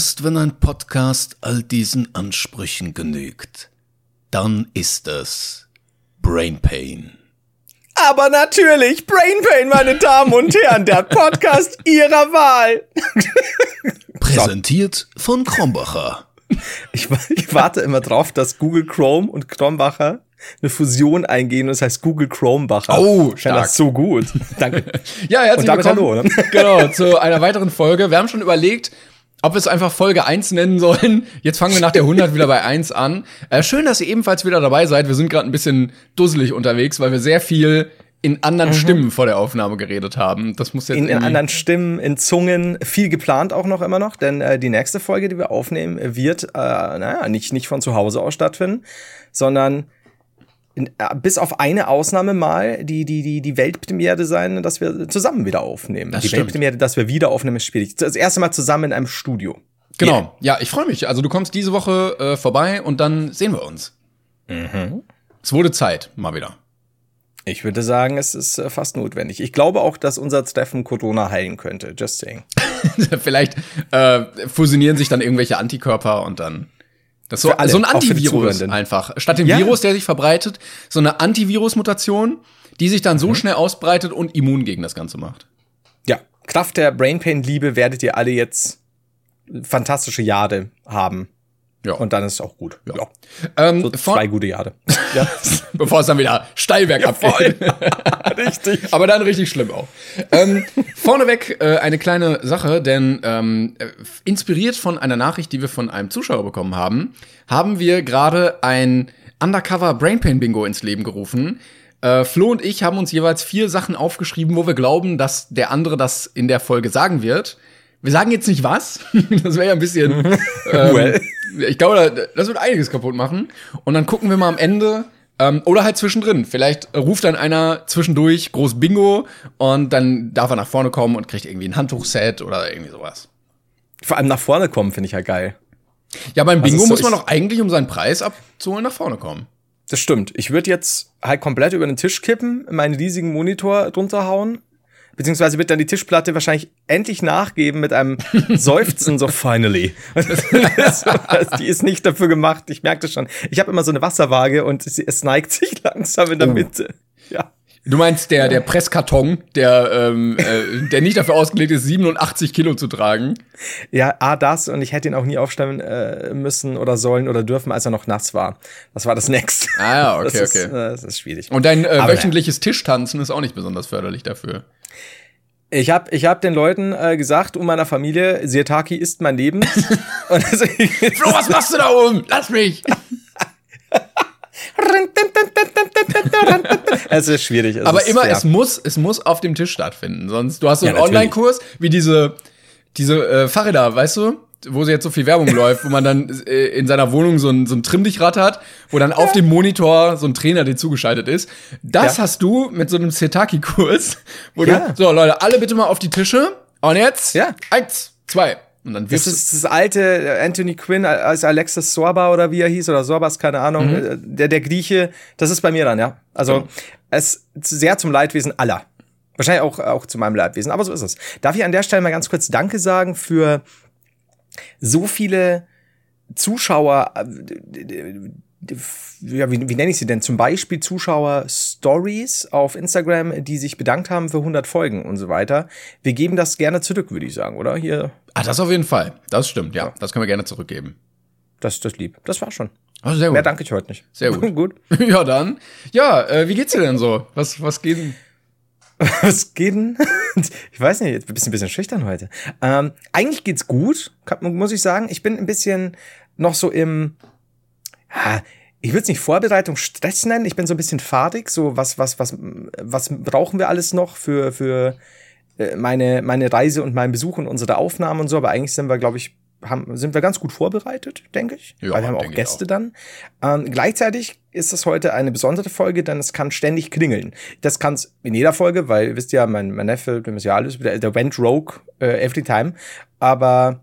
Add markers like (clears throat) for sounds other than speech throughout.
Erst wenn ein Podcast all diesen Ansprüchen genügt, dann ist es Brain Pain. Aber natürlich, Brain Pain, meine Damen und Herren, der Podcast (laughs) Ihrer Wahl. Präsentiert von Krombacher. Ich, ich, warte immer drauf, dass Google Chrome und Krombacher eine Fusion eingehen und es heißt Google Chromebacher. Oh, stark. das so gut. Danke. (laughs) ja, herzlich und damit willkommen. hallo. Ne? Genau, zu einer weiteren Folge. Wir haben schon überlegt, ob wir es einfach Folge 1 nennen sollen. Jetzt fangen wir nach der 100 wieder bei 1 an. Äh, schön, dass ihr ebenfalls wieder dabei seid. Wir sind gerade ein bisschen dusselig unterwegs, weil wir sehr viel in anderen mhm. Stimmen vor der Aufnahme geredet haben. Das muss jetzt in, in anderen Stimmen, in Zungen, viel geplant auch noch immer noch, denn äh, die nächste Folge, die wir aufnehmen, wird äh, naja, nicht nicht von zu Hause aus stattfinden, sondern in, äh, bis auf eine Ausnahme mal die, die, die, die Weltpremiere sein, dass wir zusammen wieder aufnehmen. Das die stimmt. Weltpremiere, dass wir wieder aufnehmen, ist schwierig. Das erste Mal zusammen in einem Studio. Genau. Yeah. Ja, ich freue mich. Also du kommst diese Woche äh, vorbei und dann sehen wir uns. Mhm. Es wurde Zeit, mal wieder. Ich würde sagen, es ist äh, fast notwendig. Ich glaube auch, dass unser Treffen Corona heilen könnte. Just saying. (laughs) Vielleicht äh, fusionieren sich dann irgendwelche Antikörper und dann das so, alle, so ein Antivirus einfach. Statt dem ja. Virus, der sich verbreitet, so eine Antivirus-Mutation, die sich dann so mhm. schnell ausbreitet und immun gegen das Ganze macht. Ja, Kraft der Brainpain-Liebe werdet ihr alle jetzt fantastische Jahre haben. Ja. Und dann ist es auch gut. Ja. ja. Ähm, so zwei gute Jahre. (laughs) ja. Bevor es dann wieder steil bergab ja, geht. (laughs) richtig. Aber dann richtig schlimm auch. Ähm, vorneweg äh, eine kleine Sache, denn ähm, äh, inspiriert von einer Nachricht, die wir von einem Zuschauer bekommen haben, haben wir gerade ein Undercover Brainpain Bingo ins Leben gerufen. Äh, Flo und ich haben uns jeweils vier Sachen aufgeschrieben, wo wir glauben, dass der andere das in der Folge sagen wird. Wir sagen jetzt nicht was. (laughs) das wäre ja ein bisschen. (laughs) ähm, well. Ich glaube, das wird einiges kaputt machen. Und dann gucken wir mal am Ende. Ähm, oder halt zwischendrin. Vielleicht ruft dann einer zwischendurch groß Bingo und dann darf er nach vorne kommen und kriegt irgendwie ein Handtuchset oder irgendwie sowas. Vor allem nach vorne kommen finde ich ja geil. Ja, beim Bingo so, muss man doch eigentlich, um seinen Preis abzuholen, nach vorne kommen. Das stimmt. Ich würde jetzt halt komplett über den Tisch kippen, meinen riesigen Monitor drunter hauen beziehungsweise wird dann die Tischplatte wahrscheinlich endlich nachgeben mit einem (laughs) Seufzen, so finally. (laughs) die ist nicht dafür gemacht, ich merke das schon. Ich habe immer so eine Wasserwaage und es neigt sich (laughs) langsam in der oh. Mitte. Ja. Du meinst der, der Presskarton, der, ähm, äh, der nicht dafür ausgelegt ist, 87 Kilo zu tragen. Ja, A, das und ich hätte ihn auch nie aufstellen äh, müssen oder sollen oder dürfen, als er noch nass war. Das war das Next. Ah ja, okay, (laughs) das okay. Ist, äh, das ist schwierig. Und dein äh, wöchentliches Tischtanzen ist auch nicht besonders förderlich dafür. Ich habe ich hab den Leuten äh, gesagt, um meiner Familie, Sirtaki ist mein Leben. (laughs) (laughs) und Flo, was machst du da oben? Lass mich! Es ist schwierig. Es Aber ist, immer, ja. es muss, es muss auf dem Tisch stattfinden. Sonst, du hast so einen ja, Online-Kurs, wie diese, diese äh, Fahrräder, weißt du? wo sie jetzt so viel Werbung (laughs) läuft, wo man dann äh, in seiner Wohnung so ein, so ein Trimmdichrad hat, wo dann auf dem Monitor so ein Trainer dir zugeschaltet ist. Das ja. hast du mit so einem Setaki-Kurs, wo ja. du, so Leute, alle bitte mal auf die Tische. Und jetzt, ja. eins, zwei. Und dann das ist das alte äh, Anthony Quinn als Alexis Sorba oder wie er hieß oder Sorbas, keine Ahnung, mhm. Äh, der, der Grieche, das ist bei mir dann, ja. Also, ja. es sehr zum Leidwesen aller. Wahrscheinlich auch, auch zu meinem Leidwesen, aber so ist es. Darf ich an der Stelle mal ganz kurz Danke sagen für so viele Zuschauer, äh, ja, wie, wie nenne ich sie denn? Zum Beispiel Zuschauer-Stories auf Instagram, die sich bedankt haben für 100 Folgen und so weiter. Wir geben das gerne zurück, würde ich sagen, oder? Hier. Ah, das auf jeden Fall. Das stimmt, ja. Das können wir gerne zurückgeben. Das, das lieb. Das war schon. Also sehr gut. Mehr danke ich heute nicht. Sehr gut. (laughs) gut. (laughs) Ja, dann. Ja, äh, wie geht's dir denn so? Was, was geht denn? (laughs) Was geht denn? Ich weiß nicht, jetzt bin ich ein bisschen schüchtern heute. Ähm, eigentlich geht's gut, muss ich sagen. Ich bin ein bisschen noch so im, ja, ich würde es nicht Vorbereitung Stress nennen. Ich bin so ein bisschen fadig. So was, was, was, was brauchen wir alles noch für für äh, meine meine Reise und meinen Besuch und unsere Aufnahmen und so. Aber eigentlich sind wir, glaube ich, haben, sind wir ganz gut vorbereitet, denke ich. Ja, weil wir haben auch Gäste auch. dann. Ähm, gleichzeitig ist es heute eine besondere Folge, denn es kann ständig klingeln. Das kann es in jeder Folge, weil ihr wisst ja, mein, mein Neffe, der ist ja alles, der, der went rogue äh, every time. Aber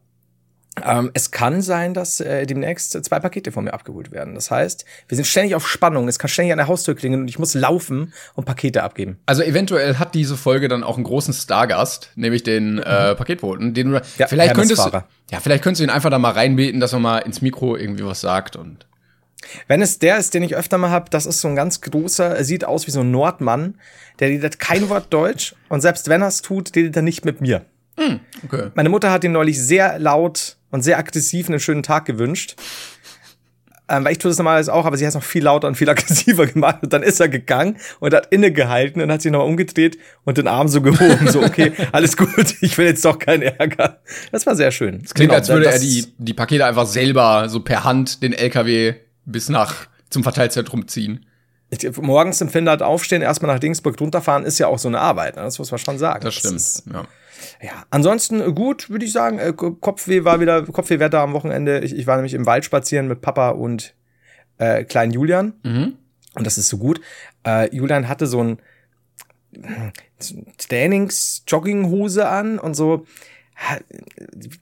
Ähm, es kann sein, dass äh, demnächst zwei Pakete von mir abgeholt werden. Das heißt, wir sind ständig auf Spannung. Es kann ständig an der Haustür klingeln und ich muss laufen und Pakete abgeben. Also eventuell hat diese Folge dann auch einen großen Stargast, nämlich den äh, Paketboten, den du Ja, vielleicht könntest Hermesfahrer. ja, vielleicht könntest du ihn einfach da mal reinbeten, dass er mal ins Mikro irgendwie was sagt und Wenn es der ist, den ich öfter mal hab, das ist so ein ganz großer, er sieht aus wie so ein Nordmann, der redet kein Wort Deutsch und selbst wenn er es tut, redet er nicht mit mir. okay. Meine Mutter hat ihm neulich sehr laut und sehr aggressiv einen schönen Tag gewünscht. Ähm, weil ich tue das normalerweise auch, aber sie hat es noch viel lauter und viel (laughs) aggressiver gemacht. Und dann ist er gegangen und hat innegehalten und hat sich nochmal umgedreht und den Arm so gehoben. So, okay, (laughs) alles gut, ich will jetzt doch keinen Ärger. Das war sehr schön. Es klingt, Genau, als würde das- er die, die Pakete einfach selber so per Hand den LKW bis nach zum Verteilzentrum ziehen. Ich- Morgens im Finnland aufstehen, erstmal nach Dingsburg runterfahren, ist ja auch so eine Arbeit. Ne? Das muss man schon sagen. Das stimmt. ist- ja. Ja, ansonsten äh, gut, würde ich sagen. Äh, Kopfweh war wieder, Kopfwehwetter am Wochenende. Ich, ich war nämlich im Wald spazieren mit Papa und äh, kleinen Julian. Mhm. Und das ist so gut. Äh, Julian hatte so ein so ein Trainings-Jogginghose an und so.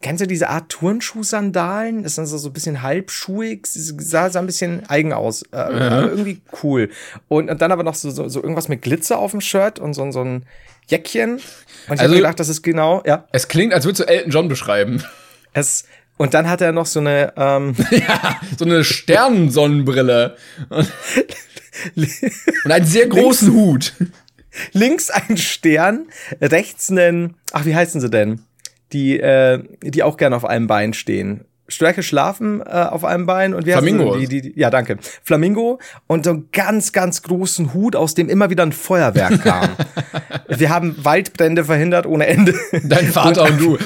Kennst du diese Art Turnschuhsandalen? Das sind so, so ein bisschen halbschuhig, sah, sah ein bisschen eigen aus. Äh, aber irgendwie cool. Und, und dann aber noch so, so, so irgendwas mit Glitzer auf dem Shirt und so, so ein Jäckchen. Und ich Also- habe gedacht, das ist genau, ja. Es klingt, als würdest du Elton John beschreiben. Es, und dann hat er noch so eine, ähm, (laughs) ja, so eine Sternensonnenbrille. Und, und einen sehr großen Hut. links ein Stern, rechts einen, ach, wie heißen sie denn? Die, äh, die auch gerne auf einem Bein stehen. Stärke schlafen äh, auf einem Bein und wir Flamingos. Die, die, die, ja, danke. Flamingo und so einen ganz, ganz großen Hut, aus dem immer wieder ein Feuerwerk kam. (laughs) wir haben Waldbrände verhindert ohne Ende. Dein Vater und du.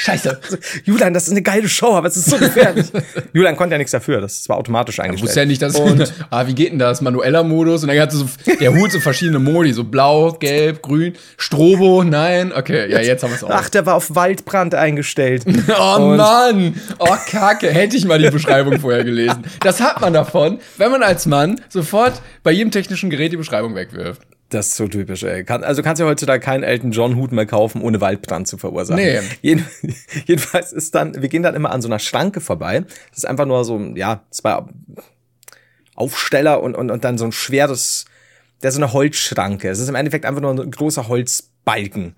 Scheiße. Julian, das ist eine geile Show, aber es ist so gefährlich. (laughs) Julian konnte ja nichts dafür, das war automatisch Ich eingestellt. wusste ja nicht, dass. Und (laughs) ah, wie geht denn das? Manueller Modus? Und dann hat so der Hut so verschiedene Modi, so blau, gelb, grün, Strobo, nein. Okay, ja, jetzt haben wir es auch. ach, der war auf Waldbrand eingestellt. (laughs) Oh Und- Mann! Oh Kacke, hätte ich mal die Beschreibung vorher gelesen. Das hat man davon, wenn man als Mann sofort bei jedem technischen Gerät die Beschreibung wegwirft. Das ist so typisch, ey. Kann, also kannst du heutzutage keinen Elton John Hut mehr kaufen, ohne Waldbrand zu verursachen. Nee. Jeden, (laughs) jedenfalls ist dann, wir gehen dann immer an so einer Schranke vorbei. Das ist einfach nur so, ja, zwei Aufsteller und, und, und dann so ein schweres, der ist so eine Holzschranke. Es ist im Endeffekt einfach nur ein großer Holzbalken.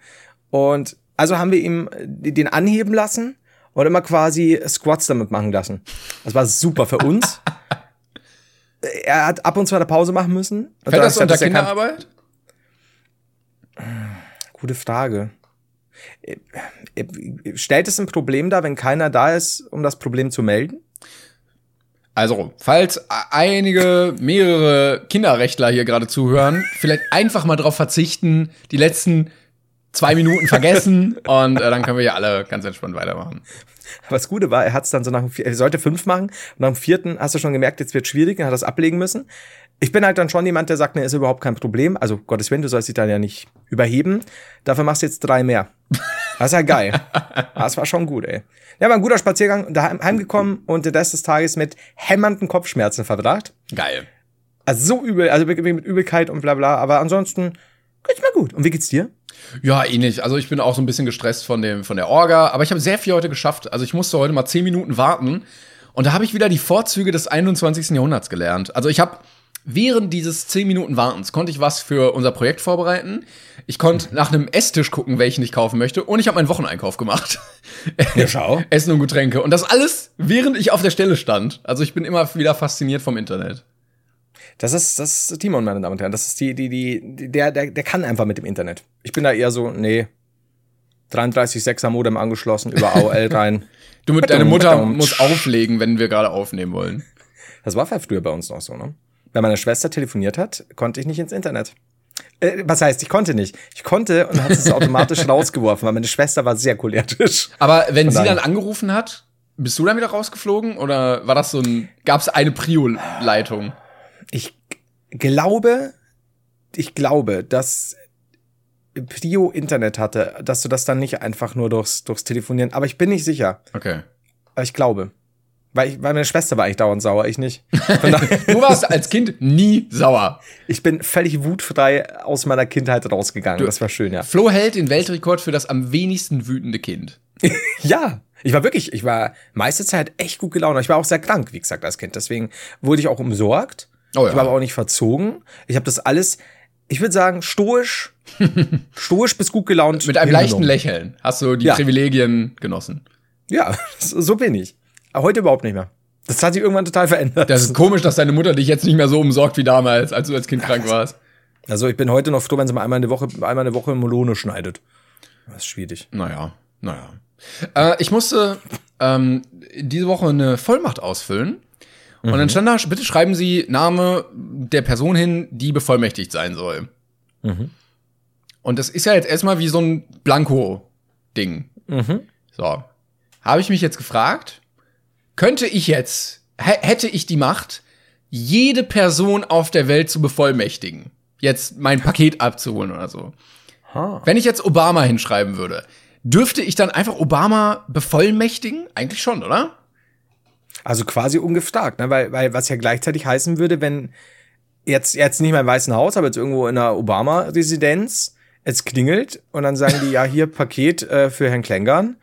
Und also haben wir ihm den anheben lassen und immer quasi Squats damit machen lassen. Das war super für uns. (laughs) er hat ab und zu eine Pause machen müssen. Fällt das unter er Kinderarbeit? Gute Frage. Äh, äh, Stellt es ein Problem dar, wenn keiner da ist, um das Problem zu melden? Also, falls einige, mehrere Kinderrechtler hier gerade zuhören, vielleicht einfach mal drauf verzichten, die letzten zwei Minuten vergessen (laughs) und äh, dann können wir ja alle ganz entspannt weitermachen. Aber das Gute war, er hat es dann so nach dem vier- er sollte fünf machen und nach dem vierten hast du schon gemerkt, jetzt wird schwierig und hat das ablegen müssen. Ich bin halt dann schon jemand, der sagt, ne, ist überhaupt kein Problem. Also Gottes Willen, du sollst dich dann ja nicht überheben. Dafür machst du jetzt drei mehr. Das ist ja geil. Das war schon gut, ey. Ja, war ein guter Spaziergang, daheim heimgekommen und den Rest des Tages mit hämmernden Kopfschmerzen verbracht. Geil. Also so übel, also wirklich mit Übelkeit und bla bla. Aber ansonsten geht's mir gut. Und wie geht's dir? Ja, ähnlich. Also ich bin auch so ein bisschen gestresst von dem von der Orga, aber ich habe sehr viel heute geschafft. Also ich musste heute mal zehn Minuten warten und da habe ich wieder die Vorzüge des 21. Jahrhunderts gelernt. Also ich habe während dieses zehn Minuten Wartens konnte ich was für unser Projekt vorbereiten. Ich konnte nach einem Esstisch gucken, welchen ich kaufen möchte und ich habe meinen Wocheneinkauf gemacht. (laughs) Ja, schau. Essen und Getränke und das alles während ich auf der Stelle stand. Also ich bin immer wieder fasziniert vom Internet. Das ist, das ist Timon, meine Damen und Herren. Das ist die, die, die, der, der, der kann einfach mit dem Internet. Ich bin da eher so, nee. 33,6er Modem angeschlossen, über AOL (laughs) rein. Du mit deine Mutter Verdammt. muss auflegen, wenn wir gerade aufnehmen wollen. Das war früher bei uns noch so, ne? Wenn meine Schwester telefoniert hat, konnte ich nicht ins Internet. Äh, was heißt, ich konnte nicht. Ich konnte und hat es automatisch (laughs) rausgeworfen, weil meine Schwester war sehr cholerisch. Aber wenn Von sie daher. dann angerufen hat, bist du dann wieder rausgeflogen oder war das so ein gab es eine Prio-Leitung? Ich glaube, ich glaube, dass Prio Internet hatte, dass du das dann nicht einfach nur durchs, durchs Telefonieren, aber ich bin nicht sicher. Okay. Aber ich glaube. Weil, ich, weil meine Schwester war eigentlich dauernd sauer, ich nicht. (laughs) Du warst als Kind nie sauer. ich bin völlig wutfrei aus meiner Kindheit rausgegangen. das war schön, ja. Flo hält den Weltrekord für das am wenigsten wütende Kind. (laughs) Ja, Ich war wirklich, ich war meiste Zeit echt gut gelaunt. Ich war auch sehr krank, wie gesagt, als Kind. Deswegen wurde ich auch umsorgt. Oh ja. Ich war aber auch nicht verzogen. Ich habe das alles, ich würde sagen, stoisch, (laughs) stoisch bis gut gelaunt. Mit einem leichten. Lächeln hast du die Ja. Privilegien genossen. Ja, (laughs) so bin ich. Aber heute überhaupt nicht mehr. Das hat sich irgendwann total verändert. Das ist komisch, dass deine Mutter dich jetzt nicht mehr so umsorgt wie damals, als du als Kind krank warst. also ich bin heute noch froh, wenn sie mal einmal in der Woche, einmal in der Woche Melone schneidet. Das ist schwierig. Naja, naja. Äh, ich musste ähm, diese Woche eine Vollmacht ausfüllen. Und dann stand da, bitte schreiben Sie Name der Person hin, die bevollmächtigt sein soll. Und das ist ja jetzt erstmal wie so ein Blanko-Ding. So. Habe ich mich jetzt gefragt, könnte ich jetzt, hä- hätte ich die Macht, jede Person auf der Welt zu bevollmächtigen? Jetzt mein Paket abzuholen oder so. Ha. Wenn ich jetzt Obama hinschreiben würde, dürfte ich dann einfach Obama bevollmächtigen? Eigentlich schon, oder? Also quasi ungefragt, ne? weil, weil was ja gleichzeitig heißen würde, wenn jetzt, jetzt nicht mehr im Weißen Haus, aber jetzt irgendwo in einer Obama-Residenz, es klingelt und dann sagen die, ja, hier Paket äh, für Herrn Klengern.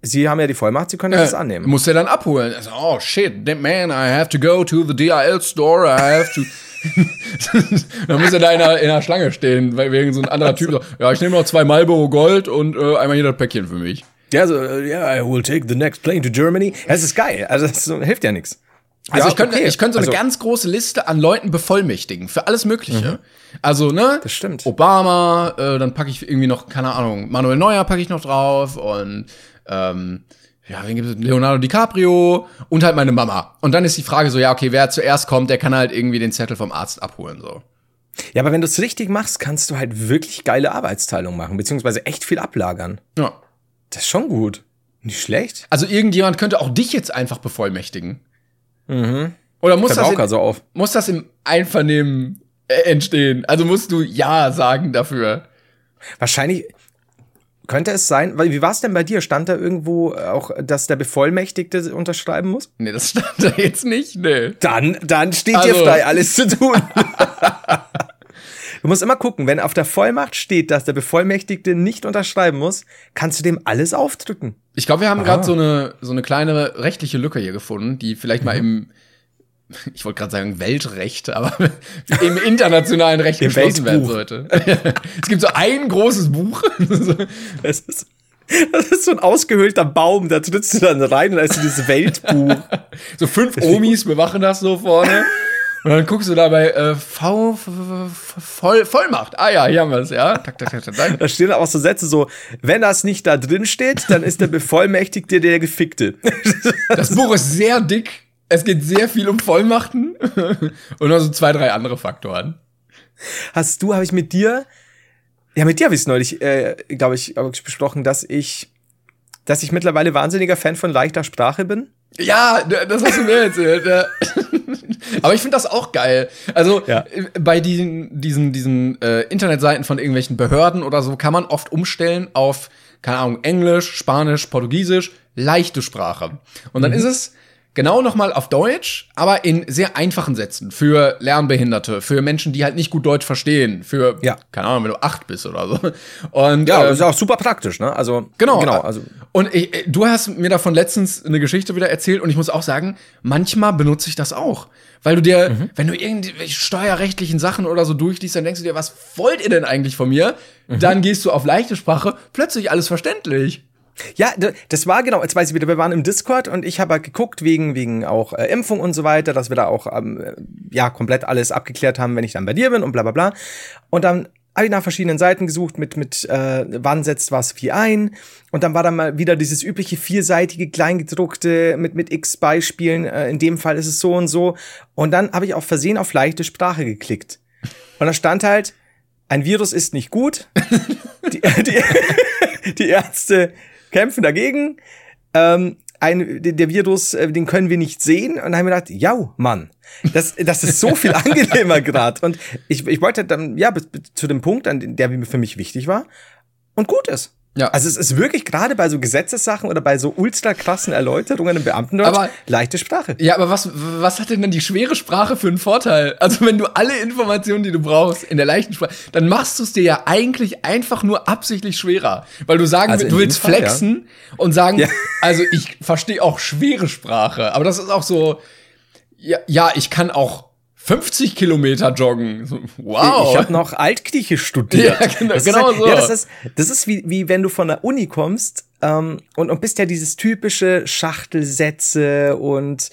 Sie haben ja die Vollmacht, Sie können das annehmen. Muss er dann abholen. Also, oh shit, man, I have to go to the DRL store, I have to. (laughs) dann muss er da in einer, in einer Schlange stehen, weil wegen so ein anderer Typ so, ja, ich nehme noch zwei Marlboro Gold und äh, einmal hier das Päckchen für mich. Ja, so, äh, ja, I will take the next plane to Germany. Das ist geil. Also das hilft ja nichts. Also Ja, ich könnte, okay. ich könnte so eine Also- ganz große Liste an Leuten bevollmächtigen für alles Mögliche. Also ne, Das stimmt. Obama, äh, dann packe ich irgendwie noch keine Ahnung, Manuel Neuer packe ich noch drauf und ähm, ja, wen gibt es? Leonardo DiCaprio und halt meine Mama. Und dann ist die Frage so, ja okay, wer zuerst kommt, der kann halt irgendwie den Zettel vom Arzt abholen so. Ja, aber wenn du es richtig machst, kannst du halt wirklich geile Arbeitsteilung machen, beziehungsweise echt viel ablagern. Ja. Das ist schon gut. Nicht schlecht. Also irgendjemand könnte auch dich jetzt einfach bevollmächtigen. Oder muss das, in, so auf. muss das im Einvernehmen äh, entstehen? Also musst du ja sagen dafür. Wahrscheinlich könnte es sein, weil wie war es denn bei dir? Stand da irgendwo auch, dass der Bevollmächtigte unterschreiben muss? Nee, das stand da jetzt nicht, nee. Dann, dann steht Also- dir frei, alles zu tun. (laughs) du musst immer gucken, wenn auf der Vollmacht steht, dass der Bevollmächtigte nicht unterschreiben muss, kannst du dem alles aufdrücken. Ich glaube, wir haben gerade so eine, so eine kleine rechtliche Lücke hier gefunden, die vielleicht mal im, (laughs) ich wollte gerade sagen Weltrecht, aber (laughs) im internationalen Recht Im geschlossen werden Weltbuch. sollte. (laughs) es gibt so ein großes Buch. Das ist, das ist so ein ausgehöhlter Baum, da trittst du dann rein und da ist so dieses Weltbuch. so fünf Omis bewachen das so vorne. Und dann guckst du dabei äh, V, Voll, Vollmacht. Ah ja, hier haben wir es, ja. Tak, tak, tak, tak. Da stehen auch so Sätze so, wenn das nicht da drin steht, dann ist der Bevollmächtigte der Gefickte. Das Buch ist sehr dick. Es geht sehr viel um Vollmachten (laughs) und noch so zwei, drei andere Faktoren. Hast du, habe ich mit dir, ja, mit dir habe ich es neulich, äh, glaube ich besprochen, dass ich, dass ich mittlerweile wahnsinniger Fan von leichter Sprache bin. Ja, das hast du mir erzählt. Ja. (laughs) Aber ich finde das auch geil. Also Ja. äh, bei diesen, diesen, diesen äh, Internetseiten von irgendwelchen Behörden oder so kann man oft umstellen auf, keine Ahnung, Englisch, Spanisch, Portugiesisch, leichte Sprache. Und dann ist es genau nochmal auf Deutsch, aber in sehr einfachen Sätzen für Lernbehinderte, für Menschen, die halt nicht gut Deutsch verstehen, für, Ja. keine Ahnung, wenn du acht bist oder so. Und Ja, äh, ist auch super praktisch, ne? Also, Genau. genau, also, Und ich, äh, du hast mir davon letztens eine Geschichte wieder erzählt und ich muss auch sagen, manchmal benutze ich das auch. Weil du dir, Mhm. wenn du irgendwelche steuerrechtlichen Sachen oder so durchliest, dann denkst du dir, was wollt ihr denn eigentlich von mir? Mhm. Dann gehst du auf leichte Sprache, plötzlich alles verständlich. Ja, das war genau, jetzt weiß ich wieder, wir waren im Discord und ich habe halt geguckt, wegen, wegen auch äh, Impfung und so weiter, dass wir da auch ähm, äh, ja komplett alles abgeklärt haben, wenn ich dann bei dir bin und bla bla bla. Und dann habe ich nach verschiedenen Seiten gesucht mit, mit äh, wann setzt was wie ein. Und dann war dann mal wieder dieses übliche vierseitige Kleingedruckte mit, mit X-Beispielen. Äh, in dem Fall ist es so und so. Und dann habe ich auf Versehen auf leichte Sprache geklickt. Und da stand halt, ein Virus ist nicht gut. (laughs) Die, die, die Ärzte kämpfen dagegen. Ähm, ein, der Virus, äh, den können wir nicht sehen. Und dann haben wir gedacht, ja, Mann, das, das ist so viel (laughs) angenehmer gerade. Und ich, ich wollte dann, ja, bis, zu dem Punkt, an der für mich wichtig war. Und gut ist. Ja. Also es ist wirklich gerade bei so Gesetzessachen oder bei so ultra krassen Erläuterungen im Beamtendeutsch aber, leichte Sprache. Ja, aber was, was hat denn dann die schwere Sprache für einen Vorteil? Also wenn du alle Informationen, die du brauchst, in der leichten Sprache, dann machst du es dir ja eigentlich einfach nur absichtlich schwerer. Weil du sagen also du willst Fall, flexen ja. und sagen, ja. also ich verstehe auch schwere Sprache, aber das ist auch so, ja, ja, ich kann auch 50 Kilometer joggen. Wow. Ich habe noch Altgriechisch studiert. Ja, genau, das genau halt, so. Ja, das ist, das ist wie, wie wenn du von der Uni kommst ähm, und, und bist ja dieses typische Schachtelsätze und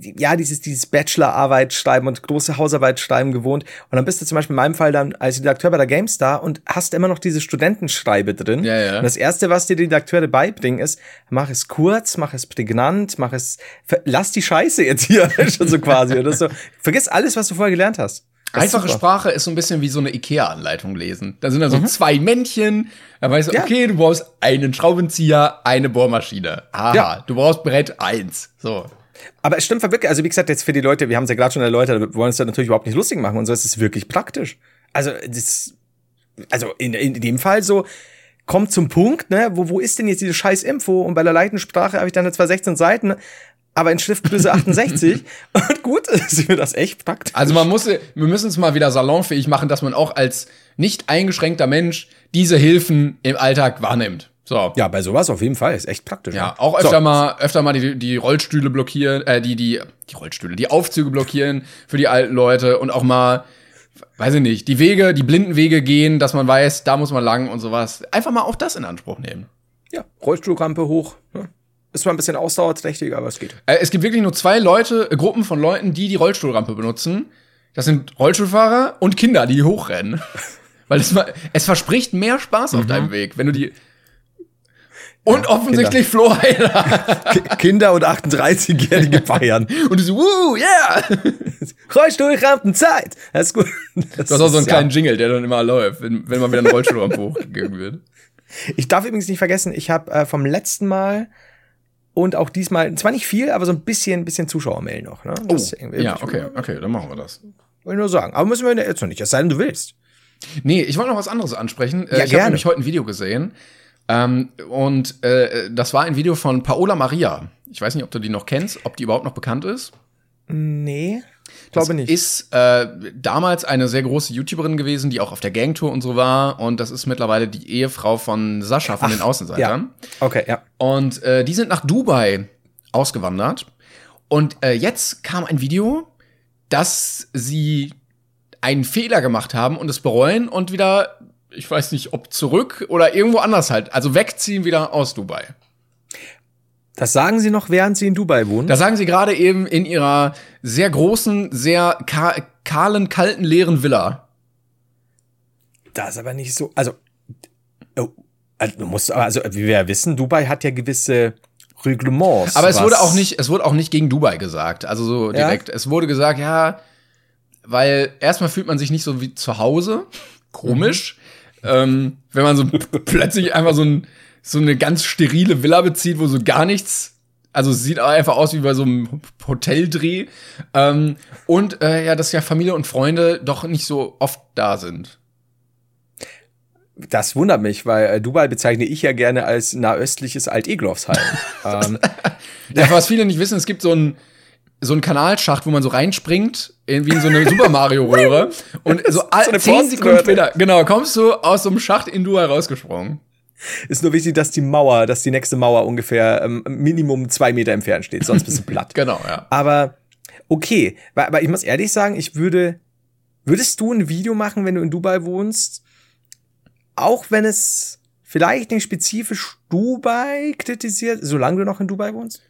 ja, dieses, dieses Bachelorarbeit schreiben und große Hausarbeit schreiben gewohnt. Und dann bist du zum Beispiel in meinem Fall dann als Redakteur bei der GameStar und hast immer noch diese Studentenschreibe drin. Ja, ja. Und das erste, was dir die Redakteure beibringen, ist, mach es kurz, mach es prägnant, mach es, lass die Scheiße jetzt hier (laughs) schon so quasi oder so. Vergiss alles, was du vorher gelernt hast. Einfache Sprache ist so ein bisschen wie so eine IKEA-Anleitung lesen. Da sind dann so mhm. zwei Männchen. Da weißt du, ja. okay, du brauchst einen Schraubenzieher, eine Bohrmaschine. Aha, ja. du brauchst Brett eins. So. Aber es stimmt wirklich, also wie gesagt, jetzt für die Leute, wir haben es ja gerade schon erläutert, wir wollen es da natürlich überhaupt nicht lustig machen und so, es ist wirklich praktisch. Also, das, also in, in dem Fall so, kommt zum Punkt, ne, wo, wo ist denn jetzt diese scheiß Info? Und bei der leichten Sprache habe ich dann zwar 16 Seiten, aber in Schriftgröße (laughs) 68. und gut, (laughs) ist mir das echt praktisch. Also man muss, wir müssen es mal wieder salonfähig machen, dass man auch als nicht eingeschränkter Mensch diese Hilfen im Alltag wahrnimmt. So. Ja, bei sowas auf jeden Fall. Ist echt praktisch. Ja, auch öfter so. mal, öfter mal die, die Rollstühle blockieren, äh, die, die, die Rollstühle, die Aufzüge blockieren für die alten Leute und auch mal, weiß ich nicht, die Wege, die blinden Wege gehen, dass man weiß, da muss man lang und sowas. Einfach mal auch das in Anspruch nehmen. Ja, Rollstuhlrampe hoch. Ne? Ist zwar ein bisschen ausdauerträchtig, aber es geht. Äh, es gibt wirklich nur zwei Leute, äh, Gruppen von Leuten, die die Rollstuhlrampe benutzen. Das sind Rollstuhlfahrer und Kinder, die hochrennen. (laughs) Weil es, es verspricht mehr Spaß auf mhm. deinem Weg, wenn du die und ja, offensichtlich Kinder. Flo Heider. Kinder und 38-Jährige (laughs) feiern. und du so, wuh, yeah! Rollstuhlrampenzeit! Das ist gut. Das du hast auch so einen kleinen ja. Jingle, der dann immer läuft, wenn, wenn mal wieder ein Rollstuhlrampe hochgegangen wird. Ich darf übrigens nicht vergessen, ich habe äh, vom letzten Mal und auch diesmal, zwar nicht viel, aber so ein bisschen, bisschen Zuschauermail noch. Ne? Das oh, ja, okay, okay, dann machen wir das. Wollte nur sagen. Aber müssen wir jetzt noch nicht, es sei denn, du willst. Nee, ich wollte noch was anderes ansprechen. Äh, ja, ich habe nämlich heute ein Video gesehen ähm, und äh, das war ein Video von Paola Maria. Ich weiß nicht, ob du die noch kennst, ob die überhaupt noch bekannt ist. Nee, glaube das nicht. Ist äh, damals eine sehr große YouTuberin gewesen, die auch auf der Gangtour und so war. Und das ist mittlerweile die Ehefrau von Sascha von Ach, den Außenseitern. Ja. Okay, ja. Und äh, die sind nach Dubai ausgewandert. Und äh, jetzt kam ein Video, dass sie einen Fehler gemacht haben und es bereuen und wieder ich weiß nicht, ob zurück oder irgendwo anders halt. Also wegziehen wieder aus Dubai. Das sagen sie noch, während sie in Dubai wohnen? Das sagen sie gerade eben in ihrer sehr großen, sehr kahlen, kalten, leeren Villa. Das ist aber nicht so. Also, oh, also, du musst, also wie wir ja wissen, Dubai hat ja gewisse Reglements. Aber es wurde auch nicht, es wurde auch nicht gegen Dubai gesagt. Also so direkt. Ja? Es wurde gesagt, ja, weil erstmal fühlt man sich nicht so wie zu Hause. Komisch. Mhm ähm, wenn man so (laughs) plötzlich einfach so, ein, so eine ganz sterile Villa bezieht, wo so gar nichts also sieht einfach aus wie bei so einem Hoteldreh. Ähm, und äh, ja, dass ja Familie und Freunde doch nicht so oft da sind. Das wundert mich, weil äh, Dubai bezeichne ich ja gerne als nahöstliches Alt-Eglovsheim. (laughs) ähm. Ja, was viele nicht wissen, es gibt so ein so ein Kanalschacht, wo man so reinspringt, irgendwie in so eine Super Mario Röhre und so, (laughs) so zehn Sekunden später, genau, kommst du aus so einem Schacht in Dual rausgesprungen. Ist nur wichtig, dass die Mauer, dass die nächste Mauer ungefähr ähm, Minimum zwei Meter entfernt steht, sonst bist du platt. (laughs) genau, ja. Aber okay, aber ich muss ehrlich sagen, ich würde, würdest du ein Video machen, wenn du in Dubai wohnst, auch wenn es vielleicht nicht spezifisch Dubai kritisiert, solange du noch in Dubai wohnst?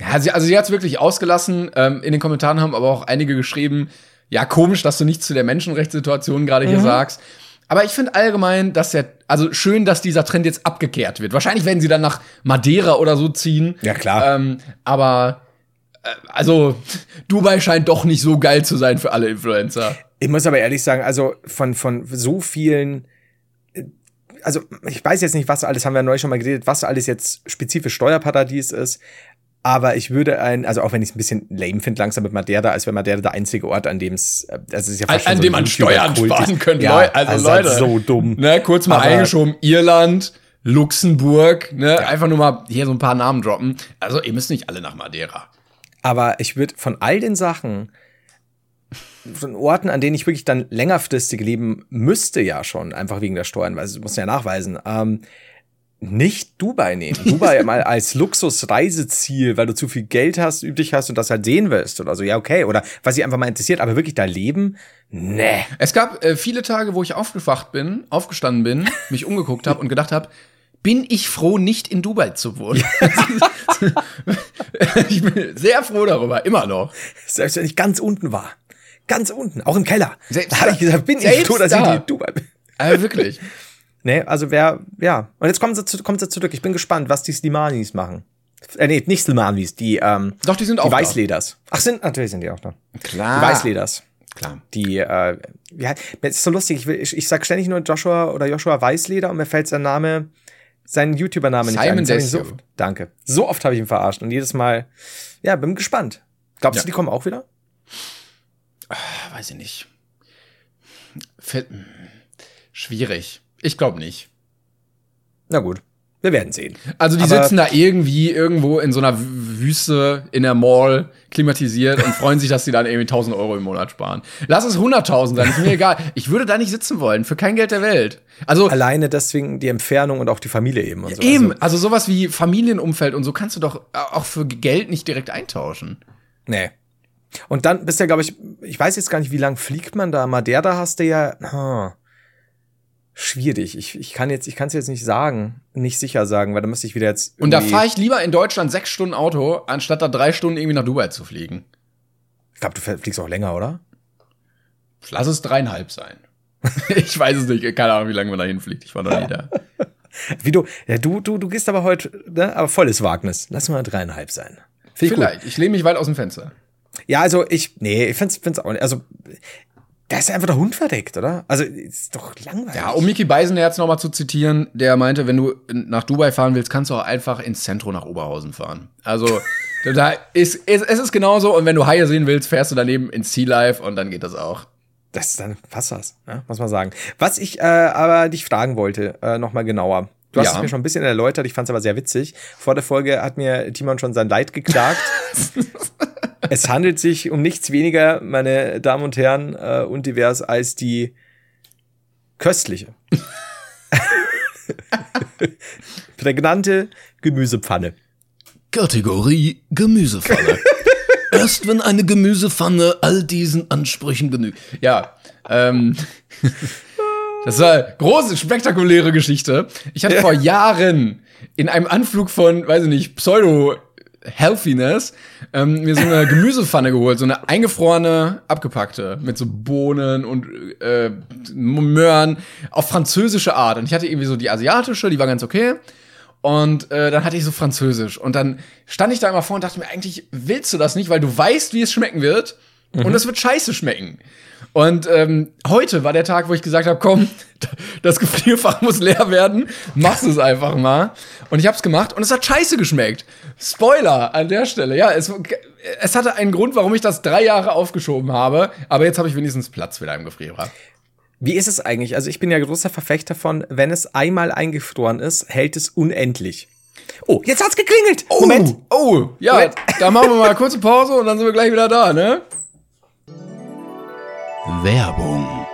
Ja, sie, also sie hat es wirklich ausgelassen. Ähm, in den Kommentaren haben aber auch einige geschrieben, ja, komisch, dass du nichts zu der Menschenrechtssituation gerade hier mhm. sagst. Aber ich finde allgemein, dass ja, also schön, dass dieser Trend jetzt abgekehrt wird. Wahrscheinlich werden sie dann nach Madeira oder so ziehen. Ja, klar. Ähm, aber äh, also Dubai scheint doch nicht so geil zu sein für alle Influencer. Ich muss aber ehrlich sagen, also von, von so vielen äh, also ich weiß jetzt nicht, was alles, haben wir neu schon mal geredet, was alles jetzt spezifisch Steuerparadies ist. Aber ich würde ein, also auch wenn ich es ein bisschen lame finde, langsam mit Madeira, als wäre Madeira der einzige Ort, an dem es, äh, das ist ja fast an, an so dem man Steuern sparen könnte. Ja, also, also Leute, so dumm. Ne, kurz mal Aber, eingeschoben, Irland, Luxemburg, ne? Einfach nur mal hier so ein paar Namen droppen. Also, ihr müsst nicht alle nach Madeira. Aber ich würde von all den Sachen, von Orten, an denen ich wirklich dann längerfristig leben müsste, ja schon, einfach wegen der Steuern, weil du musst ja nachweisen, ähm, nicht Dubai nehmen. Dubai (laughs) mal als Luxusreiseziel, weil du zu viel Geld hast, übrig hast und das halt sehen willst oder so. Ja, okay. Oder was sich einfach mal interessiert, aber wirklich da leben? Nee. Es gab äh, viele Tage, wo ich aufgewacht bin, aufgestanden bin, mich umgeguckt habe und gedacht habe, bin ich froh, nicht in Dubai zu wohnen. (laughs) ich bin sehr froh darüber, immer noch. Selbst wenn ich ganz unten war. Ganz unten, auch im Keller. Selbst da habe ich gesagt, bin ich froh, dass da. ich in Dubai bin. Also wirklich. Nee, also wer, ja. Und jetzt kommen sie, zu, kommen sie zurück. Ich bin gespannt, was die Slimanis machen. Äh, nee, nicht Slimanis, die, ähm, Doch, die sind die auch Weißleders. Ach, sind, natürlich sind die auch da. da. Klar. Die Weißleders. Klar. Die, äh, ja, es ist so lustig, ich, will, ich, ich sag ständig nur Joshua oder Joshua Weißleder und mir fällt sein Name, sein YouTuber-Name nicht Simon ein. Desio. So, danke. So oft habe ich ihn verarscht und jedes Mal, ja, bin gespannt. Glaubst Ja. du, die kommen auch wieder? Ah, Weiß ich nicht. Fe- hm, Schwierig. Ich glaube nicht. Na gut, wir werden sehen. Also die Aber- sitzen da irgendwie irgendwo in so einer Wü- Wüste in der Mall klimatisiert und freuen sich, dass sie dann irgendwie 1000 Euro im Monat sparen. Lass es 100.000 sein, ist mir egal. Ich würde da nicht sitzen wollen, für kein Geld der Welt. Also Alleine deswegen die Entfernung und auch die Familie eben und so. eben, Also, also sowas wie Familienumfeld und so kannst du doch auch für Geld nicht direkt eintauschen. nee. Und dann bist ja, glaube ich, ich weiß jetzt gar nicht, wie lang fliegt man da. Madeira hast du ja, hm, schwierig. Ich, ich kann jetzt, ich kann es jetzt nicht sagen, nicht sicher sagen, weil da müsste ich wieder jetzt. Und da fahre ich lieber in Deutschland sechs Stunden Auto, anstatt da drei Stunden irgendwie nach Dubai zu fliegen. Ich glaube, du fliegst auch länger, oder? Lass es dreieinhalb sein. (laughs) ich weiß es nicht, keine Ahnung, wie lange man da hinfliegt. Ich war noch nie da. (laughs) Wie du, ja, du, du, du gehst aber heute, ne, aber volles Wagnis. Lass mal dreieinhalb sein. Find ich gut. Vielleicht. Ich lehne mich weit aus dem Fenster. Ja, also ich, nee, ich find's, find's auch nicht. Also, da ist einfach der Hund verdeckt, oder? Also, ist doch langweilig. Ja, um Mickey Beisenherz noch mal zu zitieren, der meinte, wenn du nach Dubai fahren willst, kannst du auch einfach ins Zentrum nach Oberhausen fahren. Also, (laughs) da ist, es, es ist genauso. Und wenn du Haie sehen willst, fährst du daneben ins Sea Life und dann geht das auch. Das dann passt das, ne? muss man sagen. Was ich äh, aber dich fragen wollte, äh, noch mal genauer. Du hast Ja. es mir schon ein bisschen erläutert, ich fand es aber sehr witzig. Vor der Folge hat mir Timon schon sein Leid geklagt. (laughs) es handelt sich um nichts weniger, meine Damen und Herren, äh, undivers als die köstliche. (laughs) Prägnante Gemüsepfanne. Kategorie Gemüsepfanne. (laughs) Erst wenn eine Gemüsepfanne all diesen Ansprüchen genügt. Ja, ähm, (laughs) das war eine große, spektakuläre Geschichte. Ich hatte vor Jahren in einem Anflug von, weiß ich nicht, Pseudo Healthiness ähm, mir so eine (laughs) Gemüsepfanne geholt, so eine eingefrorene, abgepackte, mit so Bohnen und äh, Möhren auf französische Art. Und ich hatte irgendwie so die asiatische, die war ganz okay. Und äh, dann hatte ich so Französisch. Und dann stand ich da immer vor und dachte mir, eigentlich willst du das nicht, weil du weißt, wie es schmecken wird. Und es wird scheiße schmecken. Und ähm, heute war der Tag, wo ich gesagt habe, komm, (laughs) das Gefrierfach muss leer werden, machst es einfach mal. Und ich habe es gemacht und es hat scheiße geschmeckt. Spoiler an der Stelle. Ja, es, es hatte einen Grund, warum ich das drei Jahre aufgeschoben habe. Aber jetzt habe ich wenigstens Platz wieder im Gefrierfach. Wie ist es eigentlich? Also ich bin ja großer Verfechter von, wenn es einmal eingefroren ist, hält es unendlich. Oh, jetzt hat's geklingelt. Moment. Oh, ja, Moment. da machen wir mal eine (laughs) kurze Pause und dann sind wir gleich wieder da, ne? Werbung.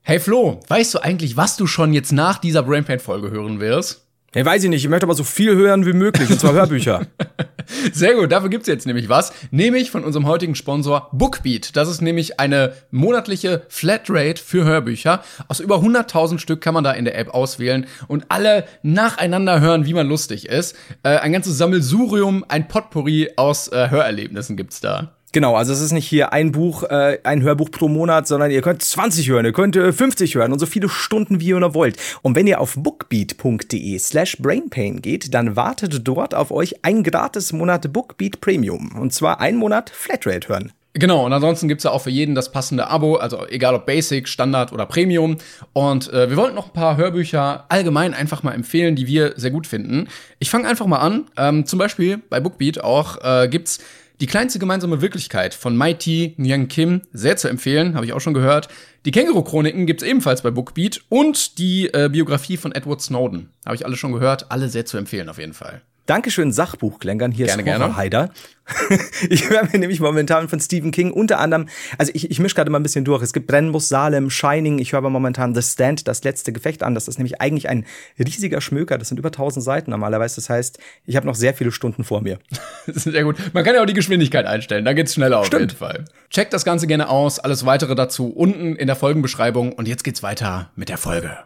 Hey Flo, weißt du eigentlich, was du schon jetzt nach dieser Brainpain-Folge hören wirst? Ja, weiß ich nicht. Ich möchte aber so viel hören wie möglich, und zwar Hörbücher. (laughs) Sehr gut, dafür gibt's jetzt nämlich was, nämlich von unserem heutigen Sponsor Bookbeat. Das ist nämlich eine monatliche Flatrate für Hörbücher. Aus über 100.000 Stück kann man da in der App auswählen und alle nacheinander hören, wie man lustig ist. Äh, ein ganzes Sammelsurium, ein Potpourri aus äh, Hörerlebnissen gibt's da. Genau, also es ist nicht hier ein Buch, äh, ein Hörbuch pro Monat, sondern ihr könnt 20 hören, ihr könnt äh, 50 hören und so viele Stunden, wie ihr wollt. Und wenn ihr auf bookbeat.de slash brainpain geht, dann wartet dort auf euch ein gratis Monat Bookbeat Premium. Und zwar ein Monat Flatrate hören. Genau, und ansonsten gibt's ja auch für jeden das passende Abo, also egal ob Basic, Standard oder Premium. Und äh, wir wollten noch ein paar Hörbücher allgemein einfach mal empfehlen, die wir sehr gut finden. Ich fange einfach mal an. Ähm, zum Beispiel bei Bookbeat auch äh, gibt's Die kleinste gemeinsame Wirklichkeit von Mighty Nyang Kim, sehr zu empfehlen, habe ich auch schon gehört. Die Känguru-Chroniken gibt's ebenfalls bei Bookbeat und die äh, Biografie von Edward Snowden, habe ich alle schon gehört, alle sehr zu empfehlen auf jeden Fall. Dankeschön, Sachbuchklängern. Hier Gerne, ist gerne. Horror Heider. (laughs) ich höre mir nämlich momentan von Stephen King unter anderem, also ich, ich mische gerade mal ein bisschen durch. Es gibt Brennmus, Salem, Shining. Ich höre aber momentan The Stand, das letzte Gefecht an. Das ist nämlich eigentlich ein riesiger Schmöker. Das sind über 1000 Seiten normalerweise. Das heißt, ich habe noch sehr viele Stunden vor mir. (laughs) Das ist sehr gut. Man kann ja auch die Geschwindigkeit einstellen, da geht's schneller auf Stimmt. jeden Fall. Checkt das Ganze gerne aus, alles weitere dazu unten in der Folgenbeschreibung und jetzt geht's weiter mit der Folge.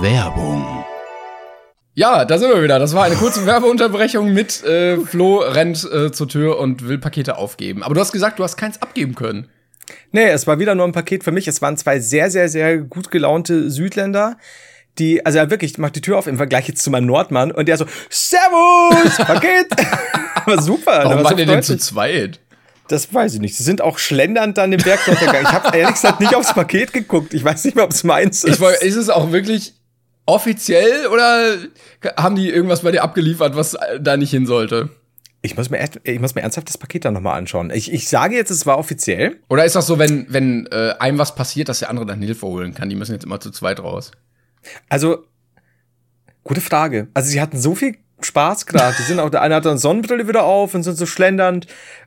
Werbung. Ja, da sind wir wieder. Das war eine kurze Werbeunterbrechung mit äh, Flo rennt äh, zur Tür und will Pakete aufgeben. Aber du hast gesagt, du hast keins abgeben können. Nee, es war wieder nur ein Paket für mich. Es waren zwei sehr, sehr, sehr gut gelaunte Südländer. Die, also ja, wirklich, ich mach die Tür auf im Vergleich jetzt zu meinem Nordmann und der so, Servus, Paket. (laughs) Aber super. Warum war war so der denn zu zweit? Das weiß ich nicht. Sie sind auch schlendernd dann den Berg runtergegangen. Ich habe ehrlich gesagt nicht aufs Paket geguckt. Ich weiß nicht mehr, ob es meins ist. Ich wollte, ist es auch wirklich offiziell oder haben die irgendwas bei dir abgeliefert, was da nicht hin sollte? Ich muss mir, erst, ich muss mir ernsthaft das Paket dann nochmal anschauen. Ich, ich sage jetzt, es war offiziell. Oder ist das so, wenn, wenn äh, einem was passiert, dass der andere dann Hilfe holen kann? Die müssen jetzt immer zu zweit raus. Also, gute Frage. Also, sie hatten so viel Spaß gerade. Die sind auch, der eine hat dann Sonnenbrille wieder auf und sind so schlendernd,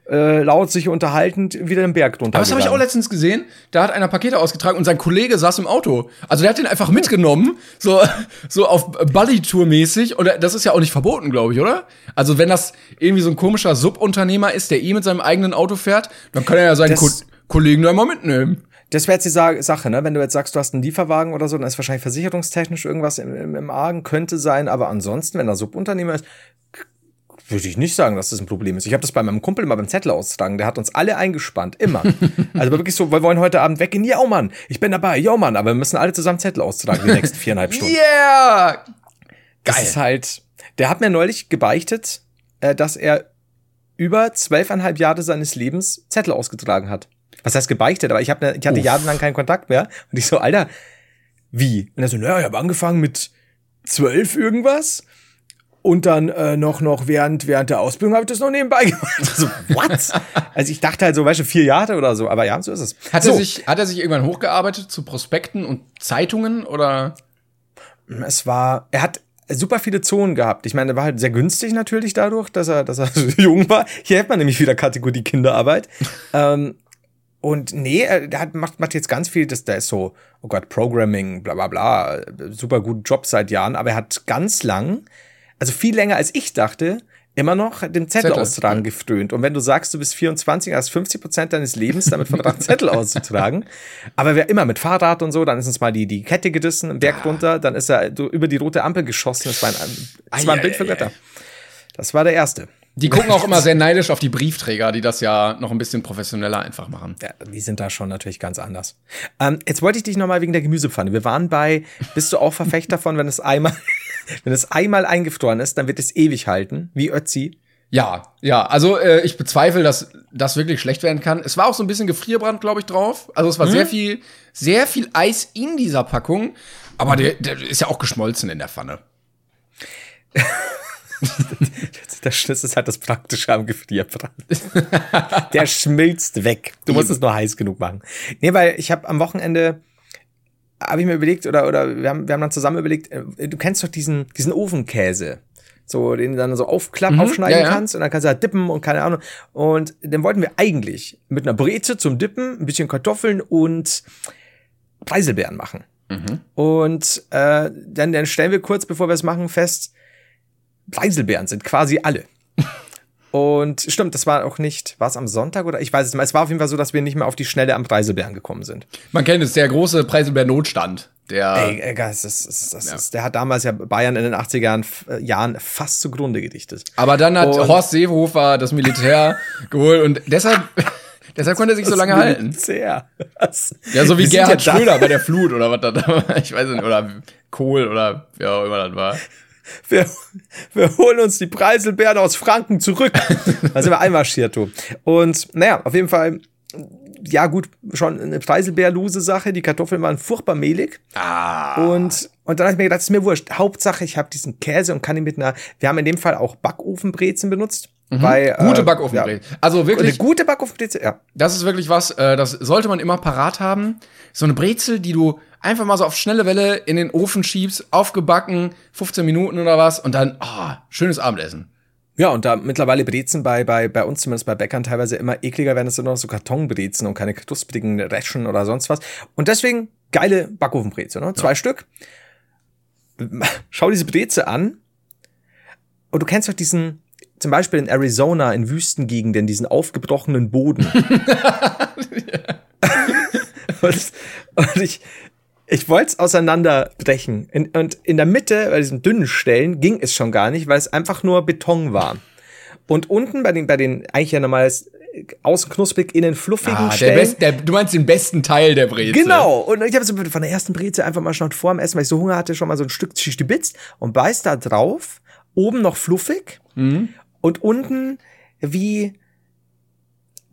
äh, laut sich unterhaltend wieder den Berg runter. Aber das habe ich auch letztens gesehen. Da hat einer Pakete ausgetragen und sein Kollege saß im Auto. Also der hat den einfach mitgenommen, so, (laughs) so auf Buddy-Tour mäßig. Und das ist ja auch nicht verboten, glaube ich, oder? Also wenn das irgendwie so ein komischer Subunternehmer ist, der eh mit seinem eigenen Auto fährt, dann kann er ja seinen Ko Kollegen da mal mitnehmen. Das wäre jetzt die Sa Sache, ne? Wenn du jetzt sagst, du hast einen Lieferwagen oder so, dann ist wahrscheinlich versicherungstechnisch irgendwas im, im, im Argen, könnte sein. Aber ansonsten, wenn er Subunternehmer ist, würde ich nicht sagen, dass das ein Problem ist. Ich habe das bei meinem Kumpel mal beim Zettel austragen. Der hat uns alle eingespannt, immer. (laughs) also wirklich so, wir wollen heute Abend weggehen. Ja, Mann, ich bin dabei. Ja, Mann, aber wir müssen alle zusammen Zettel austragen die nächsten viereinhalb Stunden. (laughs) Yeah! Das Geil. ist halt, der hat mir neulich gebeichtet, äh, dass er über zwölfeinhalb Jahre seines Lebens Zettel ausgetragen hat. Was heißt gebeichtet? Aber ich, hab ne, ich hatte Uff. jahrelang keinen Kontakt mehr. Und ich so, Alter, wie? Und er so, naja, ich habe angefangen mit zwölf irgendwas. Und dann äh, noch, noch während, während der Ausbildung habe ich das noch nebenbei (laughs) gemacht. So, what? also ich dachte halt so, weißt du, vier Jahre oder so. Aber ja, so ist es. Hat, so, er sich, hat er sich irgendwann hochgearbeitet zu Prospekten und Zeitungen oder? Es war, er hat super viele Zonen gehabt. Ich meine, er war halt sehr günstig natürlich dadurch, dass er, dass er (laughs) so jung war. Hier hätte man nämlich wieder Kategorie Kinderarbeit. (laughs) ähm, und nee, er hat, macht, macht jetzt ganz viel, das, der ist so, oh Gott, Programming, bla bla bla, super guten Job seit Jahren, aber er hat ganz lang, also viel länger als ich dachte, immer noch den Zettel, Zettel, austragen gefrönt. Und wenn du sagst, du bist 24, hast 50 Prozent deines Lebens damit verbracht, (laughs) Zettel auszutragen. Aber wer immer mit Fahrrad und so, dann ist uns mal die, die Kette gerissen, im Berg runter, dann ist er über die rote Ampel geschossen. Das war ein, das war ein Ei, Bild für Götter. Das war der erste. Die gucken auch immer sehr neidisch auf die Briefträger, die das ja noch ein bisschen professioneller einfach machen. Ja, die sind da schon natürlich ganz anders. Ähm, jetzt wollte ich dich nochmal wegen der Gemüsepfanne. Wir waren bei, bist du auch Verfechter davon, wenn es einmal, wenn es einmal eingefroren ist, dann wird es ewig halten, wie Ötzi. Ja, ja, also äh, ich bezweifle, dass das wirklich schlecht werden kann. Es war auch so ein bisschen Gefrierbrand, glaube ich, drauf. Also es war sehr viel, sehr viel Eis in dieser Packung, aber der, der ist ja auch geschmolzen in der Pfanne. (laughs) Das das ist halt das Praktische am Gefrierbrand. Der schmilzt weg. Du musst es nur heiß genug machen. Nee, weil ich habe am Wochenende habe ich mir überlegt oder oder wir haben wir haben dann zusammen überlegt, äh, du kennst doch diesen diesen Ofenkäse. So, den du dann so aufklappen, aufschneiden ja, ja. kannst und dann kannst du halt dippen und keine Ahnung. Und den wollten wir eigentlich mit einer Breze zum Dippen, ein bisschen Kartoffeln und Preiselbeeren machen. Und äh, dann, dann stellen wir kurz, bevor wir es machen, fest, Preiselbeeren sind quasi alle. Und stimmt, das war auch nicht, war es am Sonntag oder ich weiß es nicht. Es war auf jeden Fall so, dass wir nicht mehr auf die Schnelle am Preiselbeeren gekommen sind. Man kennt es, der große Preiselbeer-Notstand. Der, Ey, ey, das ist, das das ist, der hat damals ja Bayern in den 80er Jahren, äh, Jahren fast zugrunde gedichtet. aber dann hat Und- Horst Seehofer das Militär (laughs) geholt und deshalb, (laughs) deshalb konnte er sich so lange halten. Sehr. Was? Ja, so wie Wir Gerhard ja Schröder bei der Flut oder was da (laughs) war. Ich weiß nicht, oder Kohl oder wer auch immer das war. Wir, wir holen uns die Preiselbeeren aus Franken zurück. (laughs) Da sind wir einmarschiert, du. Und naja, auf jeden Fall, ja gut, schon eine Preiselbeer-lose-Sache. Die Kartoffeln waren furchtbar mehlig. Ah. Und, und dann habe ich mir gedacht, das ist mir wurscht. Hauptsache, ich habe diesen Käse und kann ihn mit einer, wir haben in dem Fall auch Backofenbrezen benutzt. Bei, Gute äh, Backofenbrezel. Ja. Also Eine wirklich, gute Backofenbrezel, ja. das ist wirklich was, äh, das sollte man immer parat haben. So eine Brezel, die du einfach mal so auf schnelle Welle in den Ofen schiebst, aufgebacken, 15 Minuten oder was und dann, ah, schönes Abendessen. Ja, und da mittlerweile Brezen bei, bei, bei uns zumindest bei Bäckern teilweise immer ekliger werden, es sind nur noch so Kartonbrezen und keine knusprigen Reschen oder sonst was. Und deswegen geile Backofenbrezel, ne? Zwei Stück. Schau diese Breze an. Und du kennst doch diesen, zum Beispiel in Arizona, in Wüstengegenden, diesen aufgebrochenen Boden. und, (laughs) (laughs) und ich, ich wollte es auseinanderbrechen. In, und in der Mitte, bei diesen dünnen Stellen, ging es schon gar nicht, weil es einfach nur Beton war. Und unten bei den, bei den eigentlich ja normales außen knusprig, innen fluffigen Ah, der Stellen. Best, der, du meinst den besten Teil der Brezel. Genau. Und ich habe so von der ersten Breze einfach mal schon vor dem Essen, weil ich so Hunger hatte, schon mal so ein Stück stibitzt und beißt da drauf. Oben noch fluffig Mhm. und unten wie